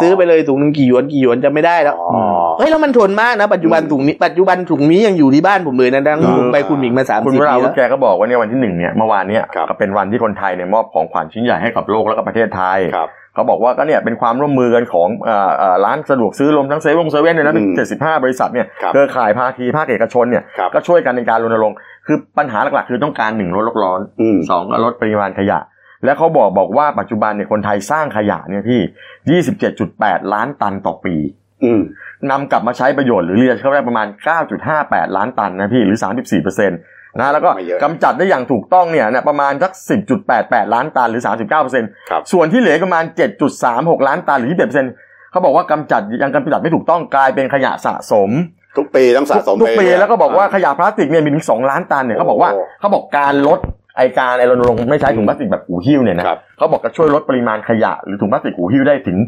ซื้อไปเลยถุงหนึงกี่หยวนกี่หยวนจะไม่ได้แล้วอ๋อเฮ้ยแล้วมันทนมากนะปัจจุบันถุงนี้ปัจจุบันถุงนี้ยังอยู่ที่บ้านผมเลยนะดังผมไปคุณหมิงมาสามคุณสิบวราปีวุแล้ฒิวแกก็บอกว่าเนี่ยวันที่หนึ่งเนี่ยเมื่อวานเนี่ยครับก็เป็นวันที่คนไทยเนี่ยมอบของขวัญชิ้นใหญ่ให้กับโลกแล้วก็ประเทศไทยครับเขาบอกว่าก็เนี่ยเป็นความร่วมมือกันของเอ่อเอ่อร้านสะดวกซื้อรวมทั้งเซเว่นเซเว่นเนี่ยนะอืมเจ็ดสิบห้าบริษัทเนี่ยครับเครือข่ายภาคีภาคเอกชนเนี่ยครับก็ช่วยกันในการรณรงค์คือปัญหาหลักๆคือต้องการหนึ่งลดโลกร้อนอืมสองก็ลดปริมาณขยะ และเขาบอกบอกว่าปัจจุบันเนี่ยคนไทยสร้างขยะเนี่ยพี่ 27.8 ล้านตันต่อปีอืมนำกลับมาใช้ประโยชน์หรือเรียกเขาได้ประมาณ 9.58 ล้านตันนะพี่หรือ 34เปอร์เซ็นต์นะแล้วก็ไม่เยอะกำจัดได้อย่างถูกต้องเนี่ยนะประมาณสัก 10.88 ล้านตันหรือ 39เปอร์เซ็นต์ครับส่วนที่เหลือประมาณ 7.36 ล้านตันหรือ21เปอร์เซ็นต์เขาบอกว่ากำจัดยังกำจัดไม่ถูกต้องกลายเป็นขยะสะสมทุกปีต้องสะสมทุกปีเรื่ยๆแล้วก็บอกว่าขยะพลาสติกเนี่ยมีถึงสองล้านตันเนี่ยเขาบอกว่าโอ้เขาบอกการลด ไอการไอรณรงค์ไม่ใช้ถุงพลาสติกแบบหูหิ้วเนี่ยนะครับเขาบอกจะช่วยลดปริมาณขยะ หรือถุงพลาสติกหูหิ้วได้ถึง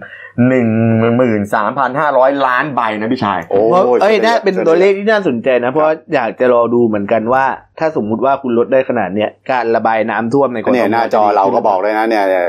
หนึ่งหมื่นสามพันห้าร้อยล้านใบนะพี่ชายโอ้เพราะเอ้ยช่วได้น่าเป็นช่วยได้ตัวเลขที่น่าสนใจนะ เพราะอยากจะรอดูเหมือนกันว่า ถ้าสมมุติว่าคุณลดได้ขนาดเนี้ยการระบายน้ำท่วมในกรทมเนี่ยหน้าจอเราก็บอกเลยนะเนี่ยเนี่ย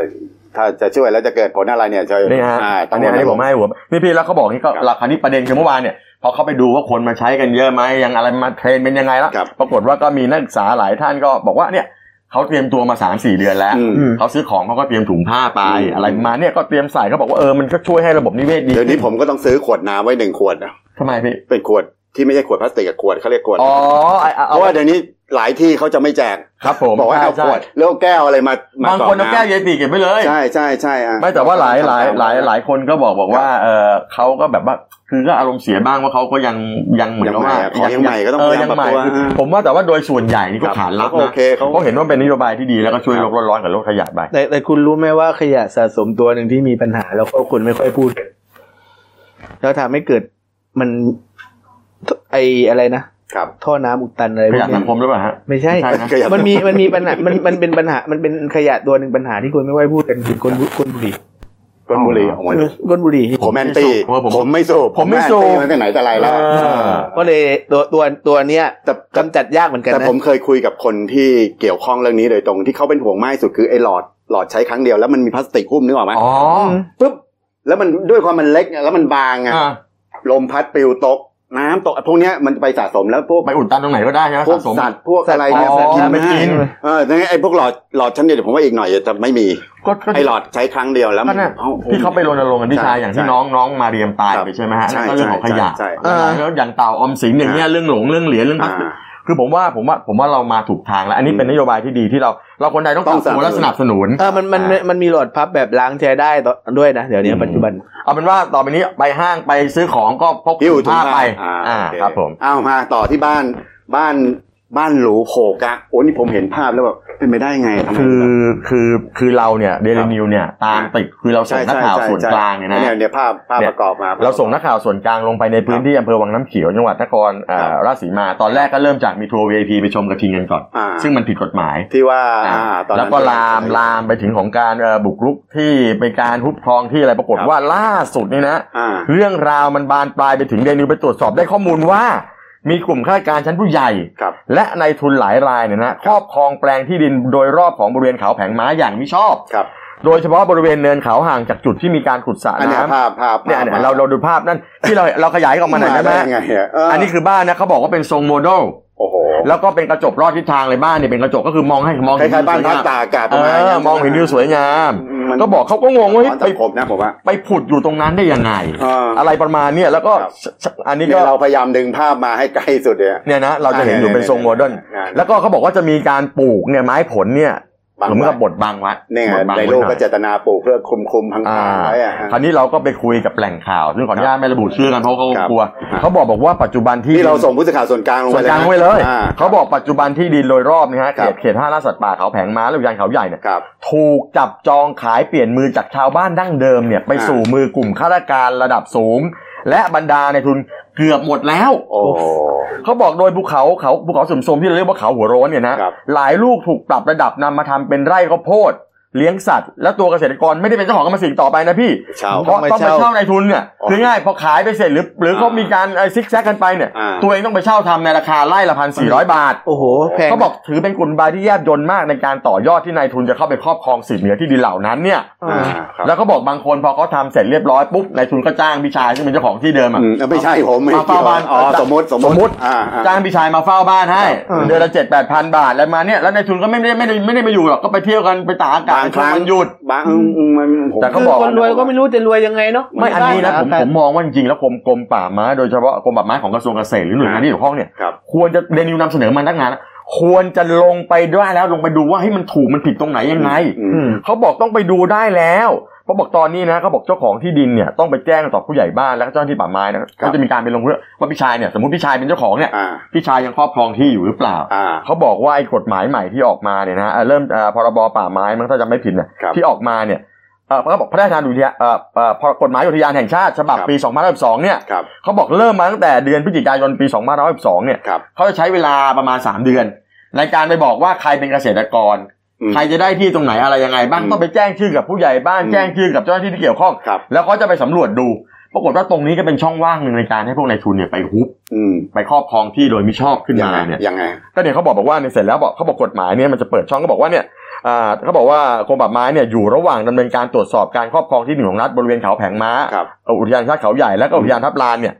ถ้าจะช่วยแล้วจะเกิดผลอะไรเนี่ยช่วยนี่ฮะอ่าต้อัอนงนี้อันนี้ผมให้หัวนี่พี่แล้วเขาบอกนี่ก็ครับราคานี้ประเด็นคือเมื่อวานเนี่ยพอเขาไปดูว่าคนมาใช้กันเยอะไหมยังอะไรมาเทรนเป็นยังไงแล้วครับปรากฏว่าก็มีนักศึกษาหลายท่านก็บอกว่าเนี่ย เขาเตรียมตัวมาสามสี่เดือนแล้วอืมเขาซื้อของเขาก็เตรียมถุงผ้าไปอืมอะไรมาเนี่ยก็เตรียมใส่เขาบอกว่าเออมันก็ช่วยให้ระบบนิเวศดีเดี๋ยวนี้ผมก็ต้องซื้อขวดน้ำไว้หนึ่งขวดนะทำไมพี่เป็นขวดที่ไม่ใช่ขวดพลาสติกอะขวดเขาเรียกขวด อ๋อไอ้เพเอาราะว่าเดี๋ยวนี้ หลายที่เขาจะไม่แจกครับผมบอกว่าเอาใช่ขวดแล้วเอาแก้วอะไรมามาบางคนเอาแก้วำเยติเก็บไว้เลยใช่ใช่ใช่อะไม่แต่ว่าหลายหลายหลายหลายคนก็บอกบอกว่าเออเขาก็แบบว่าคือก็อารมณ์เสียบ้างว่าเขาก็ยังยังเหมือนกับว่าของยังใหม่ก็ต้องเอพอยายามยังปรับใหม่ตัวคือผมว่าแต่ว่าโดยส่วนใหญ่นี่ก็ครับขานรับเขาก็นะโอเคเขาเขาเห็นว่าเป็นนโยบายที่ดีแล้วก็ช่วยโลกร้อนกับโลกขยะไปแต่แต่คุณรู้ไหมว่าขยะสะสมตัวหนึ่งที่มีปัญหาแล้วก็คนไม่ค่อยพูดกันแล้วทำให้เกิดมันไออะไรนะ ครับท่อน้ำอุดตันอะไรขพวกยะสันี้งคมหรือเปล่าฮะไม่ใช่ไม่ใช่นะขยะมันมีมันมีปัญหามันมันเป็นปัญหามันเป็นขยะตัวหนึ่งปัญหาที่คนไม่ค่อยพูดกันคือคนบุคนบุหรี่ก้นบุหรี่โอ้ยก้นบุหรี่ผม anti ผมผมผมไม่สูบผมไม่สูบ anti มาตั้งไหนแต่ไรแล้วเออก็เลยตัวตัวตัวเนี้ยแต่กำจัดยากเหมือนกันแต่นะผมเคยคุยกับคนที่เกี่ยวข้องเรื่องนี้โดยตรงที่เขาเป็นห่วงมากที่สุดคือไอ้หลอดหลอดใช้ครั้งเดียวแล้วมันมีพลาสติกหุ้มนึกออกไหมอ๋อปุ๊บแล้วมันด้วยความมันเล็กแล้วมันบางอะอะลมพัดปลิวตก น้ำตกพวกเนี้ยมันไปสะสมแล้วพวกไปอุดตันตรงไหนก็ได้ใช่ไหมพวกสะสม สัตว์พวกอะไรเนี่ยอ๋อกินไม่ไม่กิน เออดังนั้นไอ้พวกหลอดหลอดชั้นเดียวเดี๋ยวผมว่าอีกหน่อยจะไม่มีก็ก็ไอ้หลอดใช้ครั้งเดียวแล้วก็มันเนี่ยอ้ที่เขาไปรณรงค์กันที่ชายอย่างที่ใช่น้องน้องมาเรียมตายครับไปใช่ไหมฮะใช่แล้วก็เรื่องของขยะใช่เออแล้วอย่างเต่าออมสินอย่างเงี้ยเรื่องหลงเรื่องเหรียญเรื่องพลาสติก อ่า คือผมว่าผมว่าผมว่าเรามาถูกทางแล้ว อันนี้เป็นนโยบายที่ดีที่เราเราคนไทยต้องต้ปอรังบตัวและสสนันับบสสนุนุนนเออมันมันมันมันมีหลอดพับแบบล้างใช้ได้ต่อด้วยนะ เดี๋ยวนี้อืมปัจจุบัน เอาเป็นว่าต่อไปนี้ไปห้างไปซื้อของก็พกหิ้วถุงถุงผ้าผ้าไปอ่าอ่าโอเครับผมเอามาต่อที่บ้านบ้าน บ้านหรูโผล่กะโอ้นี่ผมเห็นภาพแล้วแบบเป็นไปได้ไงทำไมคือคือคือเราเนี่ยเดลินิวเนี่ยตามติดคือเราส่งนักข่าวส่วนกลางเนี่ยนะเนี่ยเนี่ยภาพภาพประกอบมา เราส่งนักข่าวส่วนกลางลงไปในพื้นที่อำเภอวังน้ำเขียวจังหวัดนครเอ่อราชสีมาตอนแรกก็เริ่มจากมีทัวร์ VIP ไปชมกระทิงกันก่อนอ่าซึ่งมันผิดกฎหมายที่ว่าอ่าตอนนั้นแล้วก็ลามลามไปถึงของการเอ่อบุกรุกที่เป็นการฮุบทองที่อะไรปรากฏว่าล่าสุดนี่นะอ่าเรื่องราวมันบานปลายไปถึงเดนิวไปตรวจสอบได้ข้อมูลว่า มีกลุ่มข้าราชการชั้นผู้ใหญ่ ครับและในทุนหลายรายเนี่ยนะครอบครองแปลงที่ดินโดยรอบของบริเวณเขาแผงม้าอย่างมิชอบ ครับ โดยเฉพาะบริเวณเนินเขาห่างจากจุดที่มีการขุดสระอันเนี้ยน้ำภาพภาพเนี่ยภาพเนี่ยเราเราดูภาพนั่นที่เราเราขยายออกมาหน่อยได้ไหมยังไงอะเอันนี้คือบ้านนะเขาบอกว่าเป็นทรงโมเดลโอ้โหแล้วก็เป็นกระจกรอดทิศทางเลยบ้านเนี่ยเป็นกระจกก็คือมองให้มองคเห็นล้ายๆบ้านวิวสพัวยกงามตากอากาศเออมองเห็นวิวสวยงาม มันก็บอกเขาก็งงว่าเฮ้ยร้อนไปสังคมนะผมว่า ไปผุดอยู่ตรงนั้นได้ยังไงเออออะไรประมาณเนี้ยแล้วก็ครับอันนี้เนี่ก็ ยเราพยายามดึงภาพมาให้ใกล้สุดเนี่ย เนี่ยนะเราจะเห็นอยู่เป็นทรงโมเดิร์นอ่าแล้วก็เขาบอกว่าจะมีการปลูกเนี่ยไม้ผลเนี่ย บังเหมือนกับไว้บดบังไว้นี่ไงบดบังในไว้รูปหน่ก็อยเจตนาปลูกเพื่อคุมคุมๆพังอ่าๆไว้อะคราวนี้เราก็ไปคุยกับแหล่งข่าวซึ่งขออนุญาตไม่ระบุชื่อกันเพราะเขาครับกลัวครับเขาบอกบอกว่าปัจจุบันที่นี่เราส่งผู้สื่อข่าวส่วนกลางลงส่ไปวนเลยกลางนะไว้เลยอ่าเขาบอกปัจจุบันที่ดินโดยรอบนะฮะครัเขบตเขตห้าราชสัตว์ป่าเขาแผงม้าและอุทยานเขาใหญ่เนี่ยครับถูกจับจองขายเปลี่ยนมือจากชาวบ้านดั้งเดิมเนี่ยไปอ่าสู่มือกลุ่มข้าราชการระดับสูง และบรรดาในทุนเกือบหมดแล้วโอ้เขาบอกโดยภูเขาเขาภูเขาสุ่มโทรมที่เราเรียกว่าเขาหัวโร้นเนี่ยนะครับหลายลูกถูกปรับระดับนำมาทำเป็นไร่ข้าวโพด เลี้ยงสัตว์ และตัวเกษตรกรไม่ได้เป็นเจ้าของกรรมสิทธิ์ต่อไปนะพี่เช่าเพราะต้องไปเช่าในทุนเนี่ยอ๋อคือง่ายพอขายไปเสร็จหรือหรือเขามีการซิกแซกกันไปเนี่ยอ่าตัวเองต้องไปเช่าทำในราคาไร่ละพันสี่ร้อยบาท โอ้โหแพงเขาบอกถือเป็นกลไกที่แยบยนต์มากในการต่อยอดที่นายทุนจะเข้าไปครอบครองสิทธิ์เหนือที่ดินเหล่านั้นเนี่ยอ่าครับแล้วเขาบอกบางคนพอเขาทำเสร็จเรียบร้อยปุ๊บนายทุนก็จ้างพี่ชายซึ่งเป็นเจ้าของที่เดิมอะอืมไม่ใช่ผมไม่มาเฝ้าบ้านอ๋อสมมติสมมสมมุติอ่าอ่าจ้างพี่ชายมาเฝ้าบ้านให้เดือนละเจ็ดแปดพันบาทแล้วมาเนี่ยแล้วนายทุนก็ไม่ได้ไม่ได้ไม่ได้มาอยู่หรอกก็ไปเที่ยวกันไปตากอากาศบางครั้งในช่ววันหยุดบางอืมอืมมันผมแต่เขาคือบอกคนรวยก็ไม่รู้จะรวยยังไงเนาะไม่อันนี้นะผมได้ผมมองว่าจริงๆแล้วกรมกรมป่าไม้โดยเฉพาะกรมป่าไม้ของกระทรวงเกษตรหรือหน่วยงานที่เกี่ยวข้องเนี่ยครับควรจะเดนิวนำเสนอมาตั้งนานแล้วควรจะลงไปด้วยแล้วลงไปดูว่าให้มันถูกมันผิดตรงไหนยังไงอืมเขาบอกต้องไปดูได้แล้ว เขาบอกตอนนี้นะเขาบอกเจ้าของที่ดินเนี่ยต้องไปแจ้งต่อผู้ใหญ่บ้านแล้วก็เจ้าหน้าที่ป่าไม้นะก็จะมีการไปลงเรื่องว่าพี่ชายเนี่ยสมมติพี่ชายเป็นเจ้าของเนี่ยอ่าพี่ชายยังครอบครองที่อยู่หรือเปล่าอ่าเขาบอกว่าไอ้กฎหมายใหม่ที่ออกมาเนี่ยนะฮะเอ่อเริ่มเอ่อพรบป่าไม้มันถ้าจำไม่ผิดเนี่ยครับที่ออกมาเนี่ยเอ่อเขาบอกพระราชทานอุทยานเอ่อเอ่อพรกฎหมายอุทยานแห่งชาติฉบับครับปี 2512เนี่ยครับเขาบอกเริ่มมาตั้งแต่เดือนพฤศจิกายนปี 2512เนี่ยครับเขาจะใช้เวลาประมาณ 3 เดือน ในการไปบอกว่าใครเป็นเกษตรกรอืม ใครจะได้ที่ตรงไหนอะไรยังไงบ้างอืมต้องไปแจ้งชื่อกับผู้ใหญ่บ้านอืมแจ้งชื่อกับเจ้าหน้าที่ที่เกี่ยวข้องครับแล้วเขาจะไปสำรวจดู ปรากฏว่าตรงนี้ก็เป็นช่องว่างหนึ่งในการให้พวกนายทุนเนี่ยไปฮุบอืมไปครอบครองที่โดยมิชอบขึ้นยังมาไงเนี่ยยังไง ก็เนี่ยเขาบอกบอกว่าเนี่ยเสร็จแล้วบอกเขาบอกกฎหมายเนี่ยมันจะเปิดช่องก็บอกว่าเนี่ยอ่าเขาบอกว่ากรมป่าไม้เนี่ยอยู่ระหว่างดำเนินการตรวจสอบการครอบครองที่ดินของรัฐบริเวณเขาแผงม้าครับเอ่ออุทยานแห่งชาติเขาใหญ่และก็อุทยานทับลานเนี่ย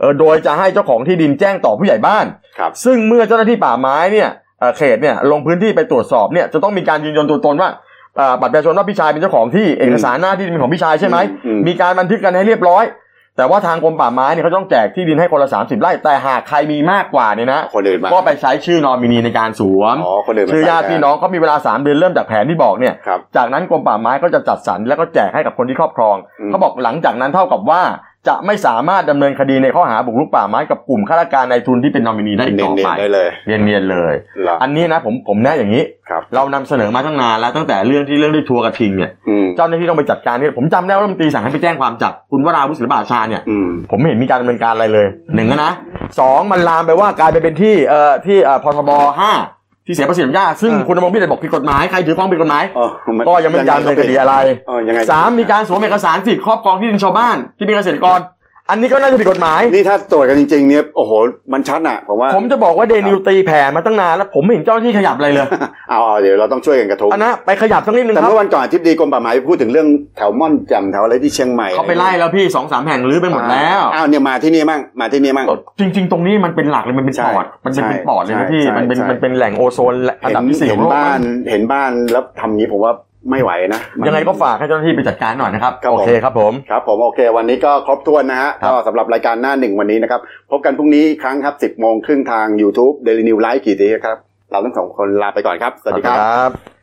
เออโดยจะให้เจ้าของที่ดินแจ้งต่อผู้ใหญ่บ้านครับซึ่งเมื่อเจ้าหน้าที่ป่าไม้เนี่ย เอ่อเขตเนี่ยลงพื้นที่ไปตรวจสอบเนี่ยจะต้องมีการยืนยันตัวตนว่าเอ่อบัตรประชาชนว่าพี่ชายเป็นเจ้าของที่เอกสารหน้าที่ดินเป็นของพี่ชายใช่ไหมอืมมีการบันทึกกันให้เรียบร้อย แต่ว่าทางกรมป่าไม้เนี่ยเขาต้องแจกที่ดินให้คนละ30ไร่แต่หากใครมีมากกว่าเนี่ยนะคนอื่นมาก็ไปใช้ชื่อนอมินีในการสวมอ๋อคนอื่นมาชื่อญาติใส่พี่น้องเขามีเวลา3เดือนเริ่มจากแผนที่บอกเนี่ยครับจากนั้นกรมป่าไม้ก็จะจัดสรรแล้วก็แจกให้กับคนที่ครอบครองอืมเขาบอกหลังจากนั้นเท่ากับว่า จะไม่สามารถดำเนินคดีในข้อหาบุกรุกป่าไม้กับกลุ่มข้าราชการในทุนที่เป็นนอมินีได้อีกเนีต่อยนไปๆได้เลย เนียนๆเลย เหรออันนี้นะผมผมแนะอย่างนี้ ครับ เรานำเสนอมาตั้งนานแล้วตั้งแต่เรื่องที่เรื่องด้วยทัวร์กระทิงเนี่ยอืม เจ้าหน้าที่ต้องไปจัดการเนี่ยผมจำได้ว่ารัฐมนตรีสั่งให้ไปแจ้งความจับคุณวราวุฒิศิลปอาชาเนี่ย อืม ผมไม่เห็นมีการดำเนินการอะไรเลยหนึ่งนะสองมันลามไปว่ากลายไปเป็นที่เอ่อที่เอ่อพทบห้า ที่เสียภาษีอนุญาตซึ่งอ่าคุณดำรงพิเดชบอกผิดกฎหมายใครถือครองผิดกฎหมายเออมันก็ยังไม่มีการดำเนินคดีอะไรเออยังไงสามมีการสวมเอกสารสิทธิ์ครอบครองที่ดินชาวบ้านที่เป็นเกษตรกร อันนี้ก็น่าจะผิดกฎหมาย นี่ถ้าตรวจกันจริงๆเนี่ยโอ้โหมันชัดอะผมว่า ผมจะบอกว่าเดนิวตีแผ่มาตั้งนานแล้วผมไม่เห็นเจ้าหน้าที่ขยับอะไรเลย เอาเอาเดี๋ยวเราต้องช่วยกันกระทุ้งอันนะไปขยับสักนิดนึงแต่ครับเมื่อวันก่อนทิพดีกรมป่าไม้พูดถึงเรื่องแถวม่อนแจ่มแถวอะไรที่เชียงใหม่เขาไปไล่แล้วพี่สองสามแห่งรื้อไปหมดแล้วอ้าวเนี่ยมาที่นี่มั่งมาที่นี่มั่ง จริง ๆ ตรงนี้มันเป็นหลักเลยมันเป็นใช่ปอดมันเป็นใช่เป็นปอดเลยนะใช่พี่ใช่มันเป็นใช่ มันเป็นแหล่งโอโซนอันเห็นดับที่สี่ขเห็อนงโลกบ้านนะเห็นบ้านแล้วทำงี้ผมว่า ไม่ไหวนะมันยังไงก็ฝากให้เจ้าหน้าที่ไปจัดการหน่อยนะครับครับผมโอเคครับผมครับผมโอเค วันนี้ก็ครบถ้วนนะฮะครับก็สำหรับรายการหน้าหนึ่งวันนี้นะครับ พบกันพรุ่งนี้อีกครั้งครับ10โมงครึ่งทาง YouTube Daily New Live กี่ทีครับ เราทั้งสองคนลาไปก่อนครับ สวัสดีครับครับ